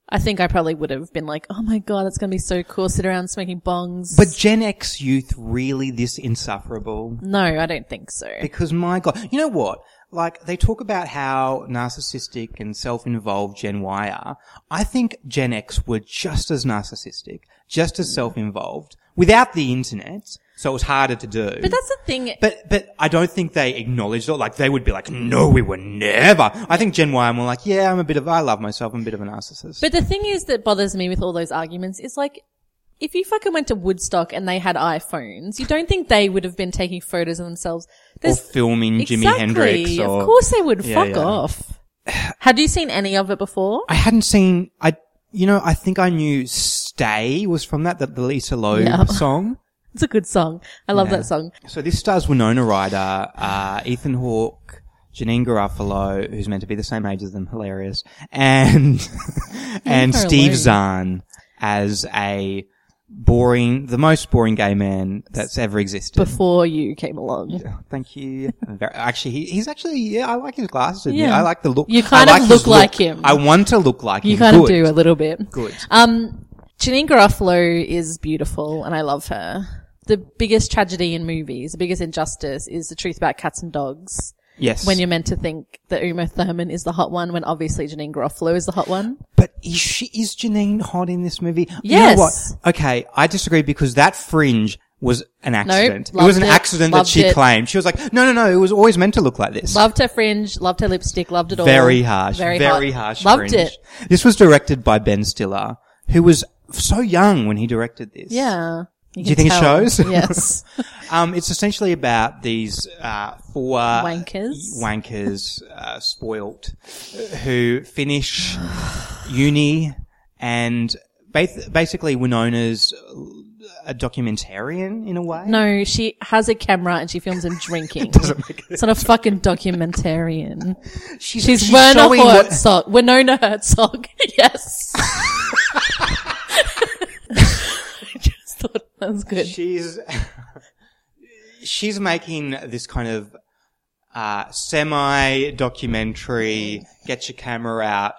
I think I probably would have been like, "Oh my god, it's going to be so cool! Sit around smoking bongs." But Gen X youth really this insufferable? no, I don't think so. Because my God, you know what? Like they talk about how narcissistic and self-involved Gen Y are. I think Gen X were just as narcissistic, just as self-involved without the internet. So it was harder to do. But that's the thing. But but I don't think they acknowledged it. Like they would be like, no, we were never. I think Gen Y are more like, yeah, I'm a bit of, I love myself. I'm a bit of a narcissist. But the thing is that bothers me with all those arguments is like, if you fucking went to Woodstock and they had iPhones, you don't think they would have been taking photos of themselves? or There's- filming Jimi. Hendrix. Or of course they would. Yeah, Fuck yeah. off. Had you seen any of it before? I hadn't seen. I you know I think I knew "Stay" was from that, that the Lisa Loeb Yeah. song. It's a good song. I love that song. So this stars Winona Ryder, uh, Ethan Hawke, Janeane Garofalo, who's meant to be the same age as them, hilarious, and and Steve. Zahn as a boring, the most boring gay man that's ever existed. Before you came along. Thank you. Very- Actually, he, he's actually yeah. I like his glasses. Yeah. I like the look. You I kind of like his look like him. I want to look like You him. kind of Good. do a little bit. Good. Um, Janeane Garofalo is beautiful and I love her. The biggest tragedy in movies, the biggest injustice is the truth about cats and dogs. Yes. When you're meant to think that Uma Thurman is the hot one when obviously Janeane Garofalo is the hot one. But is she is Janeane hot in this movie? You Yes. know what? Okay, I disagree because that fringe was an accident. it was an it, accident that she it. claimed. She was like, no, no, no, it was always meant to look like this. Loved her fringe, loved her lipstick, loved it all. very harsh. Very, Very, hot. harsh. Loved fringe. it. This was directed by Ben Stiller, who was so young when he directed this. Yeah. Do you think it shows? Yes. Um, it's essentially about these uh, four Wankers. wankers, uh, spoilt, who finish uni, and ba- basically Winona's a documentarian in a way. no, she has a camera and she films him drinking. Doesn't make it's not a fucking documentarian. she's, She's, she's Werner showing what- Herzog. Winona Herzog. yes. I just thought that was good. she's she's making this kind of uh, semi documentary get your camera out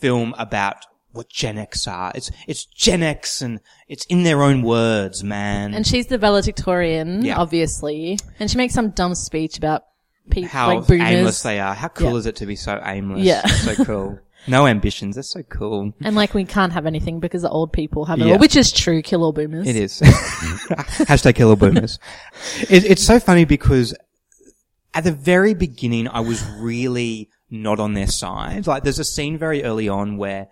film about what Gen X are. It's it's Gen X and it's in their own words, man. And she's the valedictorian, Yeah. obviously. And she makes some dumb speech about people, how like boomers. aimless they are. How cool Yeah. is it to be so aimless? Yeah. so cool. No ambitions. That's so cool. and like we can't have anything because the old people have it Yeah. all, which is true. Kill all boomers. It is. Hashtag killer boomers. It, it's so funny because at the very beginning, I was really not on their side. Like, there's a scene very early on where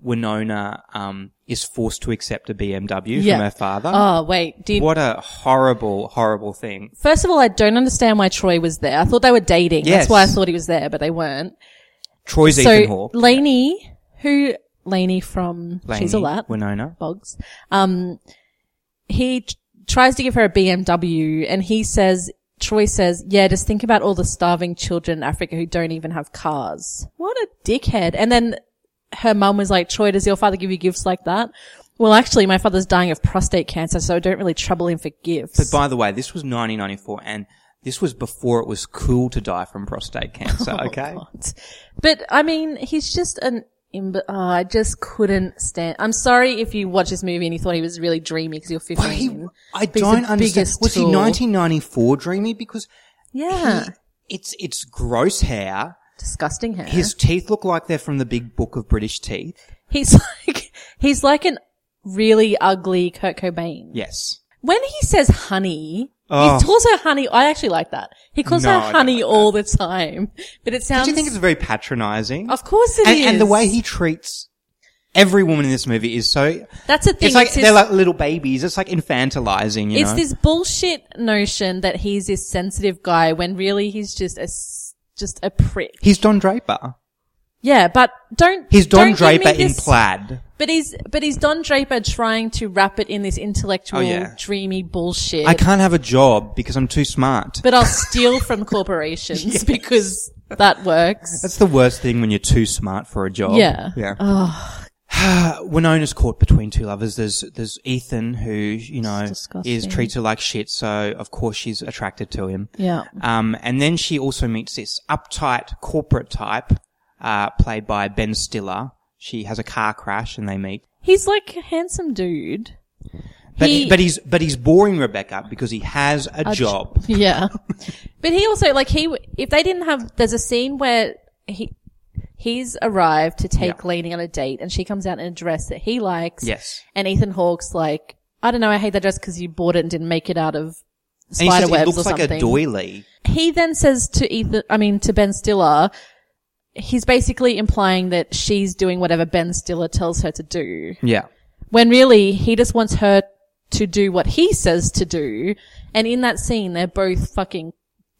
Winona um, is forced to accept a BMW Yeah. from her father. Oh wait, dude. What a horrible, horrible thing. First of all, I don't understand why Troy was there. I thought they were dating. Yes. That's why I thought he was there, but they weren't. Troy's so Ethan Hawke. Lainey, who Lainey from She's a Lainey, Lat, Winona. Boggs, um, he t- tries to give her a BMW, and he says Troy says, yeah, just think about all the starving children in Africa who don't even have cars. What a dickhead. And then her mum was like, Troy, does your father give you gifts like that? Well, actually, my father's dying of prostate cancer, so I don't really trouble him for gifts. But by the way, this was 1994 and this was before it was cool to die from prostate cancer, oh, okay? God. But I mean, he's just an. Oh, I just couldn't stand. I'm sorry if you watch this movie and you thought he was really dreamy because you're 15. Well, he, I But don't understand. Was he 1994 dreamy? Because Yeah, he, it's, it's gross hair. disgusting hair. His teeth look like they're from the big book of British teeth. he's like he's like an really ugly Kurt Cobain. Yes. When he says honey, Oh. he calls her honey. I actually like that. He calls No, I her don't honey like all the time, but it sounds. Do you think it's very patronizing? Of course it and, is. and the way he treats every woman in this movie is so. That's the thing. It's like it's they're like little babies. It's like infantilizing. You it's know? this bullshit notion that he's this sensitive guy when really he's just a s- just a prick. He's Don Draper. Yeah, but don't. He's Don don't give me Draper in this- plaid. But he's but he's Don Draper trying to wrap it in this intellectual, Oh, yeah. dreamy bullshit. I can't have a job because I'm too smart. but I'll steal from corporations because that works. That's the worst thing when you're too smart for a job. Yeah. Yeah. Winona's caught between two lovers. There's there's Ethan who you know disgusting. is treats her like shit, so of course she's attracted to him. Yeah. Um, and then she also meets this uptight corporate type, uh, played by Ben Stiller. She has a car crash and they meet. He's like a handsome dude. But, He- but he's, but he's boring Rebecca because he has a, job. Yeah. but he also, like, he, if they didn't have, there's a scene where he, he's arrived to take Yeah. Lainey on a date and she comes out in a dress that he likes. Yes. And Ethan Hawke's like, I don't know, I hate that dress because you bought it and didn't make it out of And spider says it looks or like something. a doily. he then says to Ethan, I mean, to Ben Stiller, he's basically implying that she's doing whatever Ben Stiller tells her to do. Yeah. When really, he just wants her to do what he says to do. And in that scene, they're both fucking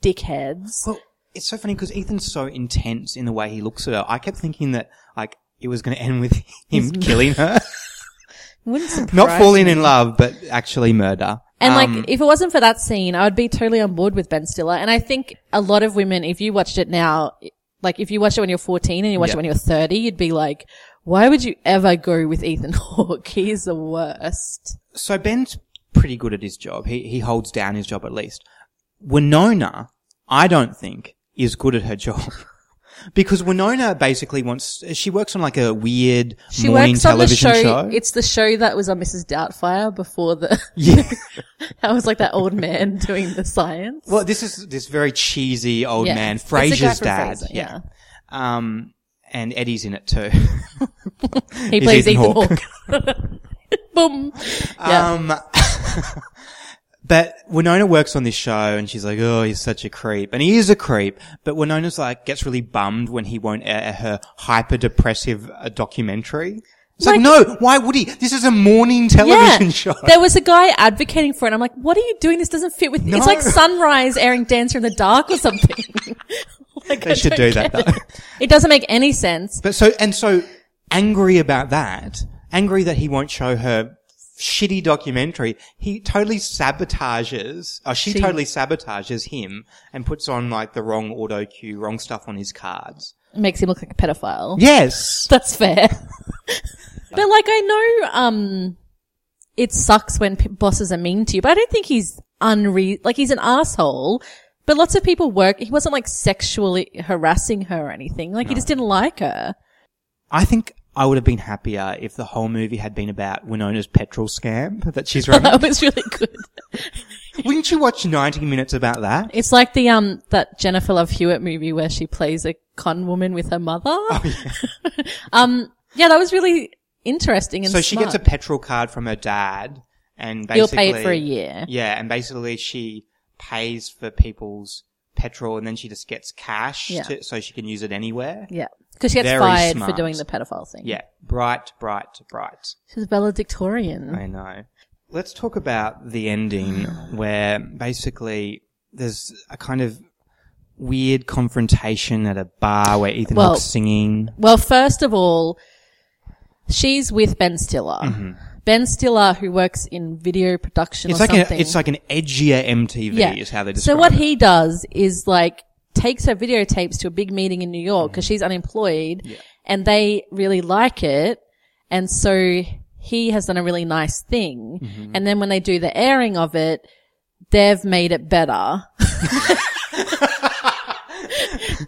dickheads. Well, it's so funny because Ethan's so intense in the way he looks at her. I kept thinking that, like, it was going to end with him killing her. Wouldn't surprise Not falling me. in love, but actually murder. And Um, like, if it wasn't for that scene, I would be totally on board with Ben Stiller. And I think a lot of women, if you watched it now, like if you watched it when you're 14 and you Yeah. it when you're 30, you'd be like, why would you ever go with Ethan Hawke? He's the worst. so Ben's pretty good at his job. He he holds down his job at least. Winona, I don't think, is good at her job. because Winona basically wants, she works on like a weird She morning works on the show, show. It's the show that was on Mrs. Doubtfire before the, yeah. that was like that old man doing the science. well, this is this very cheesy old Yeah. man, It's the guy Frasier's dad. Frasier, yeah. Um, and Eddie's in it too. He plays Ethan Ethan Hawke. Boom. Um, but Winona works on this show and she's like, oh, he's such a creep. And he is a creep. But Winona's like, gets really bummed when he won't air her hyper depressive uh, documentary. It's like, Like- no, why would he? This is a morning television show. There was a guy advocating for it. I'm like, what are you doing? This doesn't fit with, No. it's like Sunrise airing Dancer in the Dark or something. like, They I should don't that. It. It doesn't make any sense. But so, and so angry about that, angry that he won't show her shitty documentary, he totally sabotages, or she, She- totally sabotages him and puts on like the wrong auto cue, wrong stuff on his cards. Makes him look like a pedophile. Yes. That's fair. but like, I know, um, it sucks when p- bosses are mean to you, but I don't think he's unre, like he's an asshole. But lots of people work, he wasn't like sexually harassing her or anything. Like he just didn't like her. I think I would have been happier if the whole movie had been about Winona's petrol scam that she's running. That was really good. Wouldn't you watch 90 minutes about that? It's like the um that Jennifer Love Hewitt movie where she plays a con woman with her mother. um, yeah, that was really interesting and So she gets a petrol card from her dad and He'll basically. pay it for a year. Yeah, and basically she pays for people's petrol and then she just gets cash Yeah. to, so she can use it anywhere. Yeah, because she gets Very fired smart. for doing the pedophile thing. Yeah. Bright, bright, bright. she's a valedictorian. I know. Let's talk about the ending where basically there's a kind of weird confrontation at a bar where Ethan Well- Hawke's singing. Well, first of all, she's with Ben Stiller. Mm-hmm. Ben Stiller, who works in video production It's or like something. a, it's like an edgier MTV yeah. is how they describe it. so what it. he does is like takes her videotapes to a big meeting in New York because she's unemployed, and they really like it, and so he has done a really nice thing, Mm-hmm. and then when they do the airing of it, they've made it better.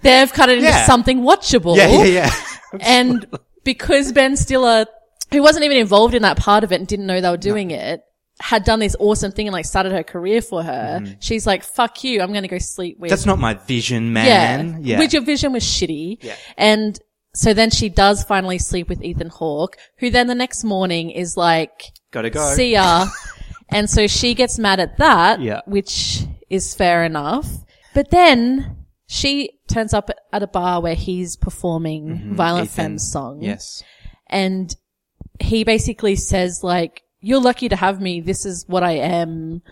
they've cut it into Yeah. something watchable. Yeah, yeah, yeah. And because Ben Stiller, who wasn't even involved in that part of it and didn't know they were doing it, had done this awesome thing and like started her career for her, she's like, fuck you, I'm going to go sleep with. That's not my vision, man. Yeah. Which your vision was shitty. Yeah. And so then she does finally sleep with Ethan Hawke, who then the next morning is like, Gotta go. see ya. and so she gets mad at that, Yeah. which is fair enough. But then she turns up at a bar where he's performing Violent Mm-hmm. Ethan. Femmes song. Yes. And he basically says like, you're lucky to have me. This is what I am.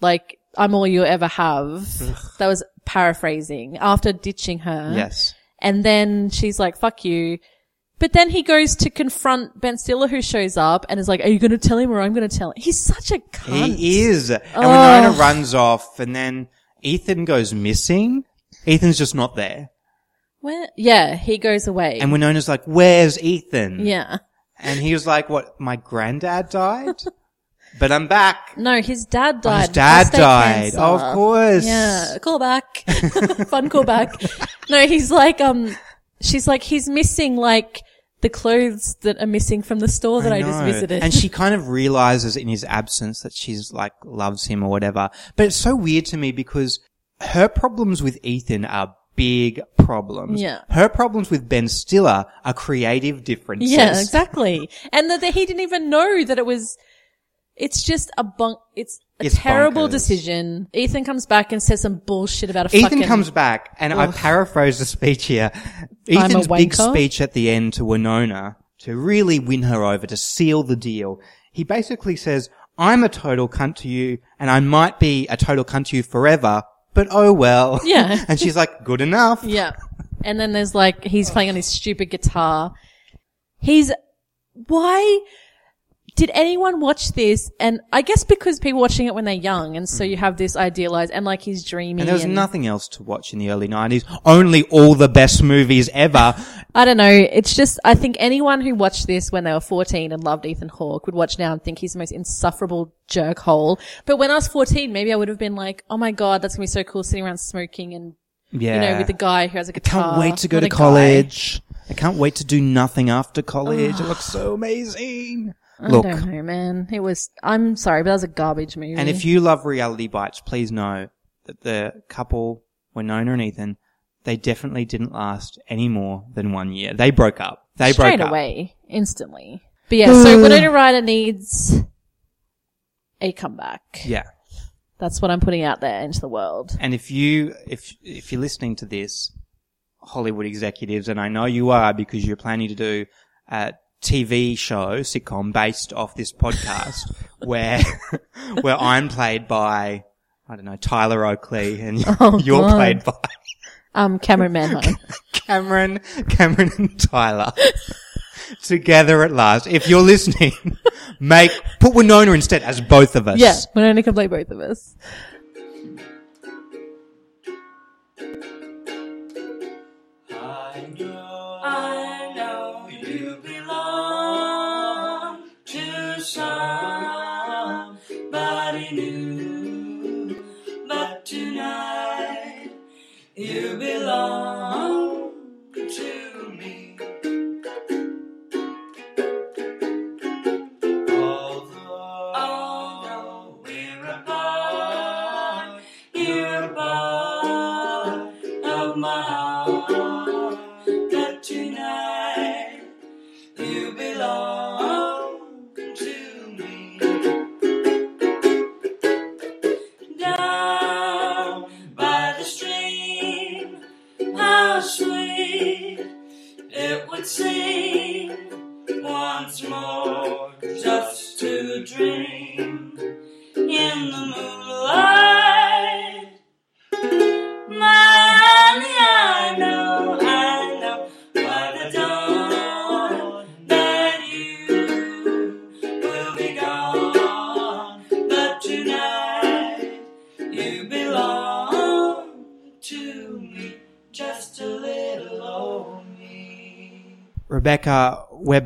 Like, I'm all you'll ever have. that was paraphrasing after ditching her. Yes. And then she's like, fuck you. But then he goes to confront Ben Stiller who shows up and is like, are you going to tell him or I'm going to tell him? He's such a cunt. He is. And Oh. Winona runs off and then Ethan goes missing. Ethan's just not there. Where? Yeah, he goes away. And Winona's like, where's Ethan? yeah. And he was like, what, my granddad died? but I'm back. No, his dad died. his dad prostate died. cancer. Oh, of course. Yeah, call back. Fun call back. No, he's like, um, she's like, he's missing like the clothes that are missing from the store that I, just know. visited. And she kind of realizes in his absence that she's like loves him or whatever. But it's so weird to me because her problems with Ethan are big problems. Yeah. Her problems with Ben Stiller are creative differences. yeah, exactly. And that he didn't even know that it was, it's just a bunk, it's a It's terrible bonkers. decision. Ethan comes back and says some bullshit about a Ethan fucking, comes back, and I paraphrase the speech here. Ethan's big speech at the end to Winona to really win her over, to seal the deal. He basically says, I'm a total cunt to you, and I might be a total cunt to you forever, but oh well. Yeah. and she's like, good enough. Yeah. And then there's like, he's playing on his stupid guitar. He's, why did anyone watch this? And I guess because people watching it when they're young, and so you have this idealized, and like he's dreamy. Mm. And there was and- nothing else to watch in the early 90s. Only all the best movies ever. I don't know. It's just, I think anyone who watched this when they were 14 and loved Ethan Hawke would watch now and think he's the most insufferable jerk hole. But when I was 14, maybe I would have been like, oh my God, that's gonna be so cool sitting around smoking and, Yeah. you know, with the guy who has a guitar. I can't wait to go to a guy. college. I can't wait to do nothing after college. it looks so amazing. Look, I don't know, man. It was, I'm sorry, but that was a garbage movie. And if you love reality bites, please know that the couple, Winona and Ethan, they definitely didn't last any more than one year. They broke up. They straight broke up. Straight away, instantly. But yeah, so Winona Ryder needs a comeback. Yeah. That's what I'm putting out there into the world. And if you, if, if you're listening to this, Hollywood executives, and I know you are because you're planning to do a TV show, sitcom based off this podcast where, where I'm played by, I don't know, Tyler Oakley and you're, Oh, you're God. played by Um, Camryn Manheim. Cameron, Cameron and Tyler together at last. If you're listening, make put Winona instead as both of us. yeah, Winona can play both of us. I know you belong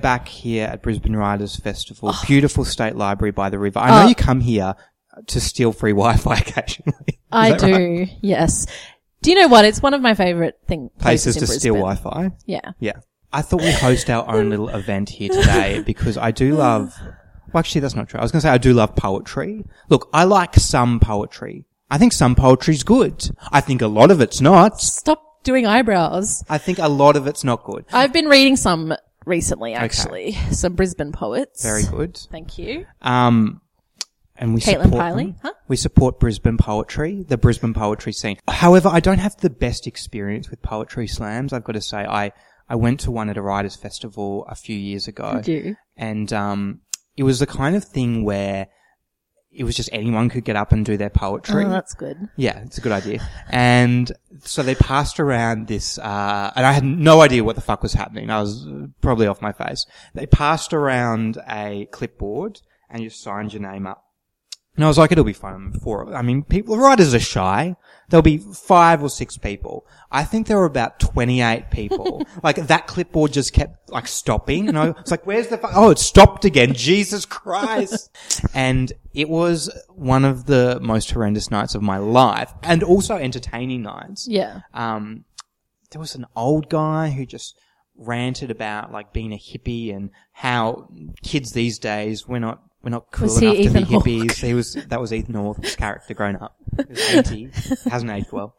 back here at Brisbane Writers Festival. Oh. Beautiful state library by the river. I know Oh. you come here to steal free Wi-Fi occasionally. I do. right? Yes. Do you know what? It's one of my favorite thing Places places, to in steal Wi-Fi. Yeah. Yeah. I thought we'd host our own little event here today because I do love, well actually that's not true. I was going to say I do love poetry. Look, I like some poetry. I think some poetry's good. I think a lot of it's not. Stop doing eyebrows. I think a lot of it's not good. I've been reading some recently, actually. Some Brisbane poets. Very good. Thank you. Um, and we Caitlin support Piley, huh? We support Brisbane poetry, the Brisbane poetry scene. However, I don't have the best experience with poetry slams. I've got to say, I I went to one at a writers' festival a few years ago, and um, it was the kind of thing where it was just anyone could get up and do their poetry. Oh, that's good. Yeah, it's a good idea. And so they passed around this, uh, and I had no idea what the fuck was happening. I was probably off my face. They passed around a clipboard and you signed your name up. And I was like, it'll be fun for, I mean, people, writers are shy. There'll be five or six people. I think there were about 28 people. like that clipboard just kept like stopping. And I was like, where's the, fu- oh, it stopped again. Jesus Christ. and it was one of the most horrendous nights of my life and also entertaining nights Yeah. um, there was an old guy who just ranted about like being a hippie and how kids these days we're not we're not cool Was he enough to Ethan be hippies. He was that was Ethan Hawke's character grown up. He was eighty, hasn't aged well.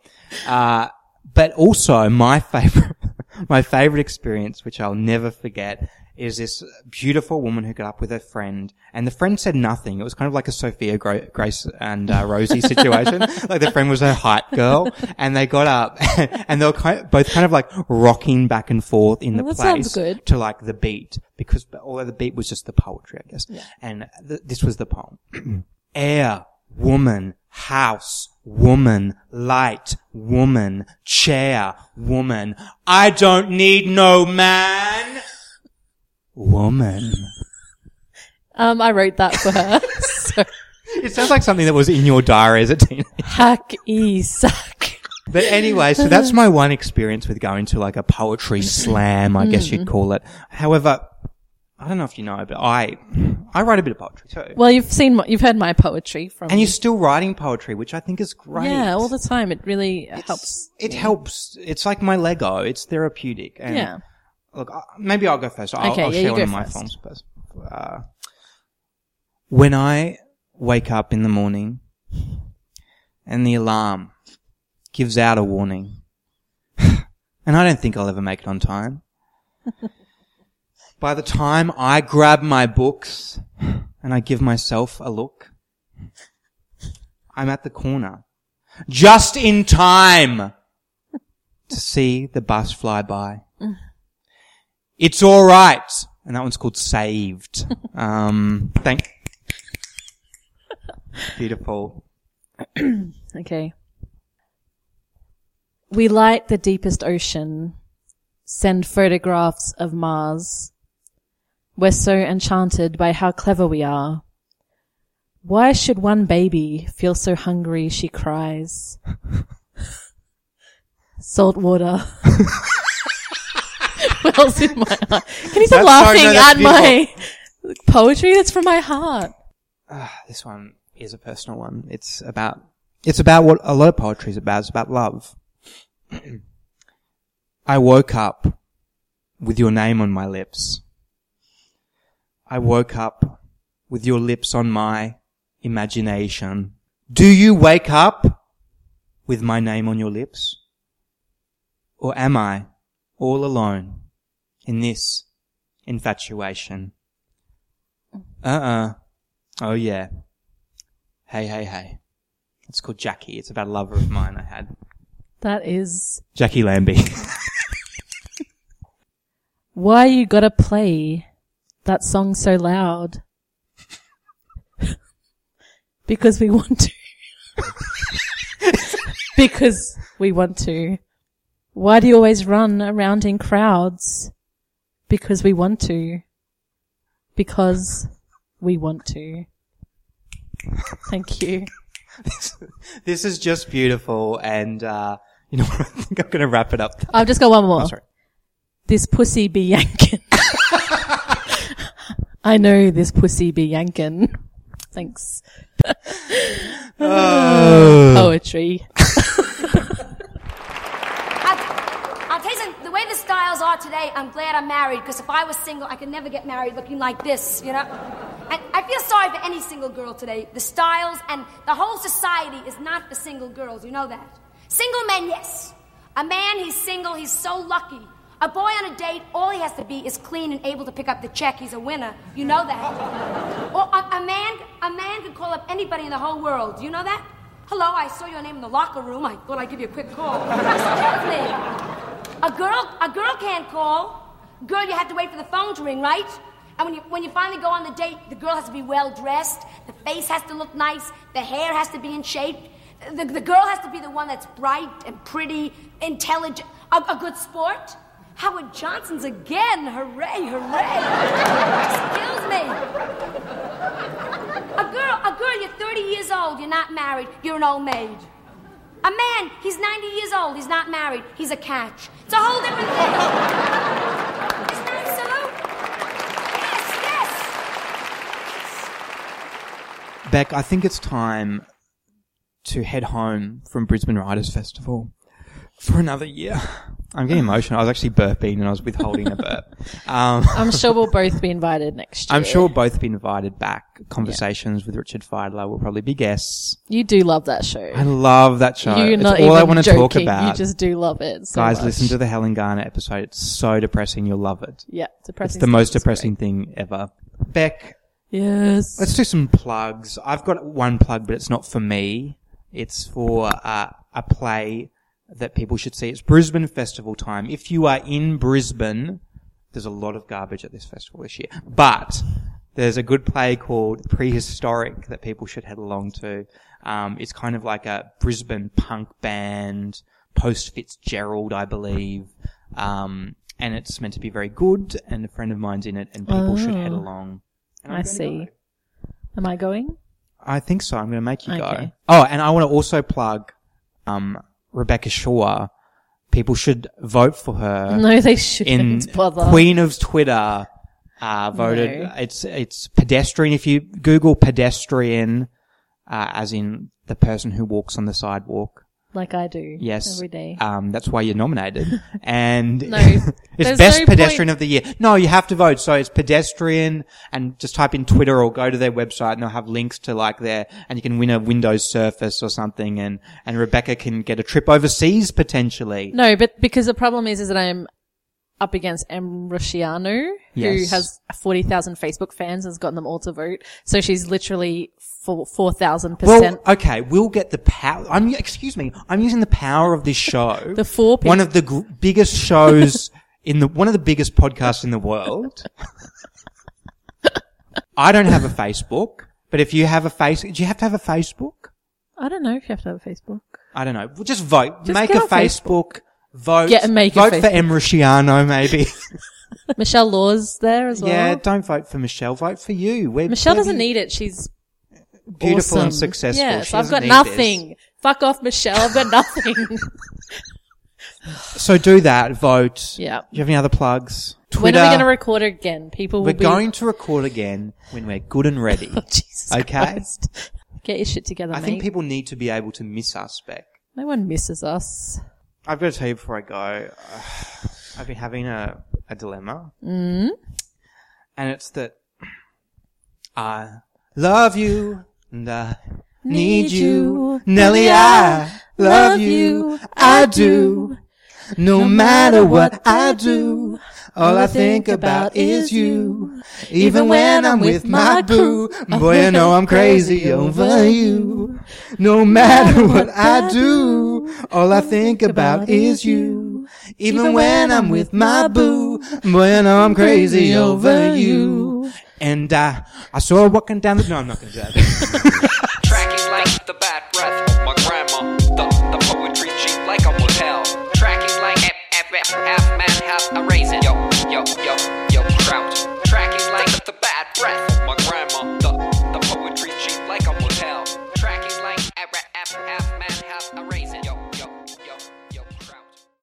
Uh, but also my favorite my favorite experience, which I'll never forget, is this beautiful woman who got up with her friend, and the friend said nothing. It was kind of like a Sophia Gra- Grace and uh, Rosie situation. like the friend was her height girl, and they got up, and they were kind of, both kind of like rocking back and forth in the that place to like the beat, because although the beat was just the poetry, I guess. yeah. And th- this was the poem: Air, woman, house, woman, light, woman, chair, woman. I don't need no man. Woman. Um, I wrote that for her. so, It sounds like something that was in your diary as a teenager. hack e suck. But anyway, so that's my one experience with going to like a poetry slam, I guess you'd call it. However, I don't know if you know, but I, I write a bit of poetry too. Well, you've seen, my- you've heard my poetry from. and you're still writing poetry, which I think is great. Yeah, all the time. It really helps. It helps. It's like my Lego. It's therapeutic. And Yeah. Look, maybe I'll go first. I'll, Okay, I'll yeah, share you one of my first. films first. Uh, when I wake up in the morning and the alarm gives out a warning, and I don't think I'll ever make it on time. By the time I grab my books and I give myself a look, I'm at the corner. Just in time to see the bus fly by. It's alright. And that one's called Saved. Um, thank, beautiful. Okay. We light the deepest ocean, send photographs of Mars. We're so enchanted by how clever we are. Why should one baby feel so hungry she cries? Salt water. what else in my heart? Can you stop That's- laughing sorry, no, that's at my poetry? That's from my heart. Ah, this one is a personal one. It's about, it's about what a lot of poetry is about. It's about love. I woke up with your name on my lips. I woke up with your lips on my imagination. Do you wake up with my name on your lips? Or am I all alone in this infatuation? Mm. Uh-uh. Oh yeah. Hey, hey, hey. It's called Jackie. It's about a lover of mine I had. That is Jacqui Lambie. Why you gotta play that song so loud? because we want to. because we want to. Why do you always run around in crowds? Because we want to. Because we want to. Thank you. this is just beautiful and, uh, you know what? I think I'm gonna wrap it up. I've just got one more. Oh, sorry. this pussy be yankin. I know this pussy be yankin. Thanks. Poetry. I'll, I'll tell you something. The way the styles are today, I'm glad I'm married because if I was single, I could never get married looking like this, you know? And I feel sorry for any single girl today. The styles and the whole society is not for single girls. You know that. Single men, yes. A man, he's single, he's so lucky. A boy on a date, all he has to be is clean and able to pick up the check. He's a winner. You know that. Or a, a man, a man could call up anybody in the whole world. You know that? Hello, I saw your name in the locker room. I thought I'd give you a quick call. Me. A girl, a girl can't call. Girl, you have to wait for the phone to ring, right? And when you, when you finally go on the date, the girl has to be well dressed, the face has to look nice, the hair has to be in shape. The, the girl has to be the one that's bright and pretty, intelligent, a, a good sport. Howard Johnson's again. Hooray, hooray. Excuse me. A girl, a girl, you're 30 years old, you're not married, you're an old maid. A man, he's 90 years old, he's not married, he's a catch. It's a whole different thing. Isn't that so? Yes, yes. Beck, I think it's time to head home from Brisbane Writers Festival for another year. I'm getting emotional. I was actually burping and I was withholding a burp. Um, I'm sure we'll both be invited next year. I'm sure we'll both be invited back. Conversations with Richard Fidler will probably be guests. You do love that show. I love that show. You're it's not all even I want to talk about. You just do love it. So Guys, much. listen to the Helen Garner episode. It's so depressing. You'll love it. Yeah, depressing. It's the most depressing thing ever. Beck. Yes. Let's do some plugs. I've got one plug, but it's not for me. It's for uh, a play that people should see. It's Brisbane Festival time. If you are in Brisbane, there's a lot of garbage at this festival this year, but there's a good play called Prehistoric that people should head along to. Um, it's kind of like a Brisbane punk band, post Fitzgerald, I believe. Um, and it's meant to be very good, and a friend of mine's in it, and people should head Oh. along. I see. go. Am I going? I think so. I'm going to make you go. Oh, and I want to also plug um, Rebecca Shaw. People should vote for her No, they shouldn't bother. Queen of Twitter. Uh, voted. No. It's it's pedestrian. If you Google pedestrian, uh, as in the person who walks on the sidewalk, like I do. yes, Every day. Um, that's why you're nominated. And No, it's best no pedestrian point- of the year. No, you have to vote. So it's pedestrian, and just type in Twitter or go to their website, and they'll have links to like their, and you can win a Windows Surface or something, and and Rebecca can get a trip overseas potentially. No, but because the problem is, is that I'm up against Em Rusciano, who Yes. has 40,000 Facebook fans and has gotten them all to vote. So she's literally for 4,000%. Well, okay, we'll get the power. I'm excuse me. I'm using the power of this show. The four people- one of the gr- biggest shows in the one of the biggest podcasts in the world. I don't have a Facebook, but if you have a face, do you have to have a Facebook? I don't know if you have to have a Facebook. I don't know. Well, just vote. Just make a on Facebook. Vote. Get- make a vote for Facebook. Em Rusciano, maybe. Michelle Law's there as well. yeah, don't vote for Michelle. Vote for you. We're Michelle doesn't need it. She's beautiful and successful. Yes, I've got nothing. Fuck off, Michelle. I've got nothing. So do that. Vote. Yeah. Do you have any other plugs? Twitter. when are we going to record again? People will We're be. going to record again when we're good and ready. Oh, Jesus Okay. Christ. Get your shit together, I mate. think people need to be able to miss us, Beck. no one misses us. I've got to tell you before I go, uh, I've been having a, a dilemma. Mm. And it's that I love you and I need you. Nelly, I love you. I do. No matter what I do, all I think about is you. Even when I'm with my boo, boy, you know I'm crazy over you. No matter what I do, all I think about is you. Even when I'm with my boo, boy, you know I'm crazy over you. And I, I saw her walking down the, no, I'm not gonna do that bad breath my grandma. The, the poetry cheap like a motel. Tracking like half, half, half man, half a raisin. Yo, yo, yo, yo, crouch. Tracking like the bad breath.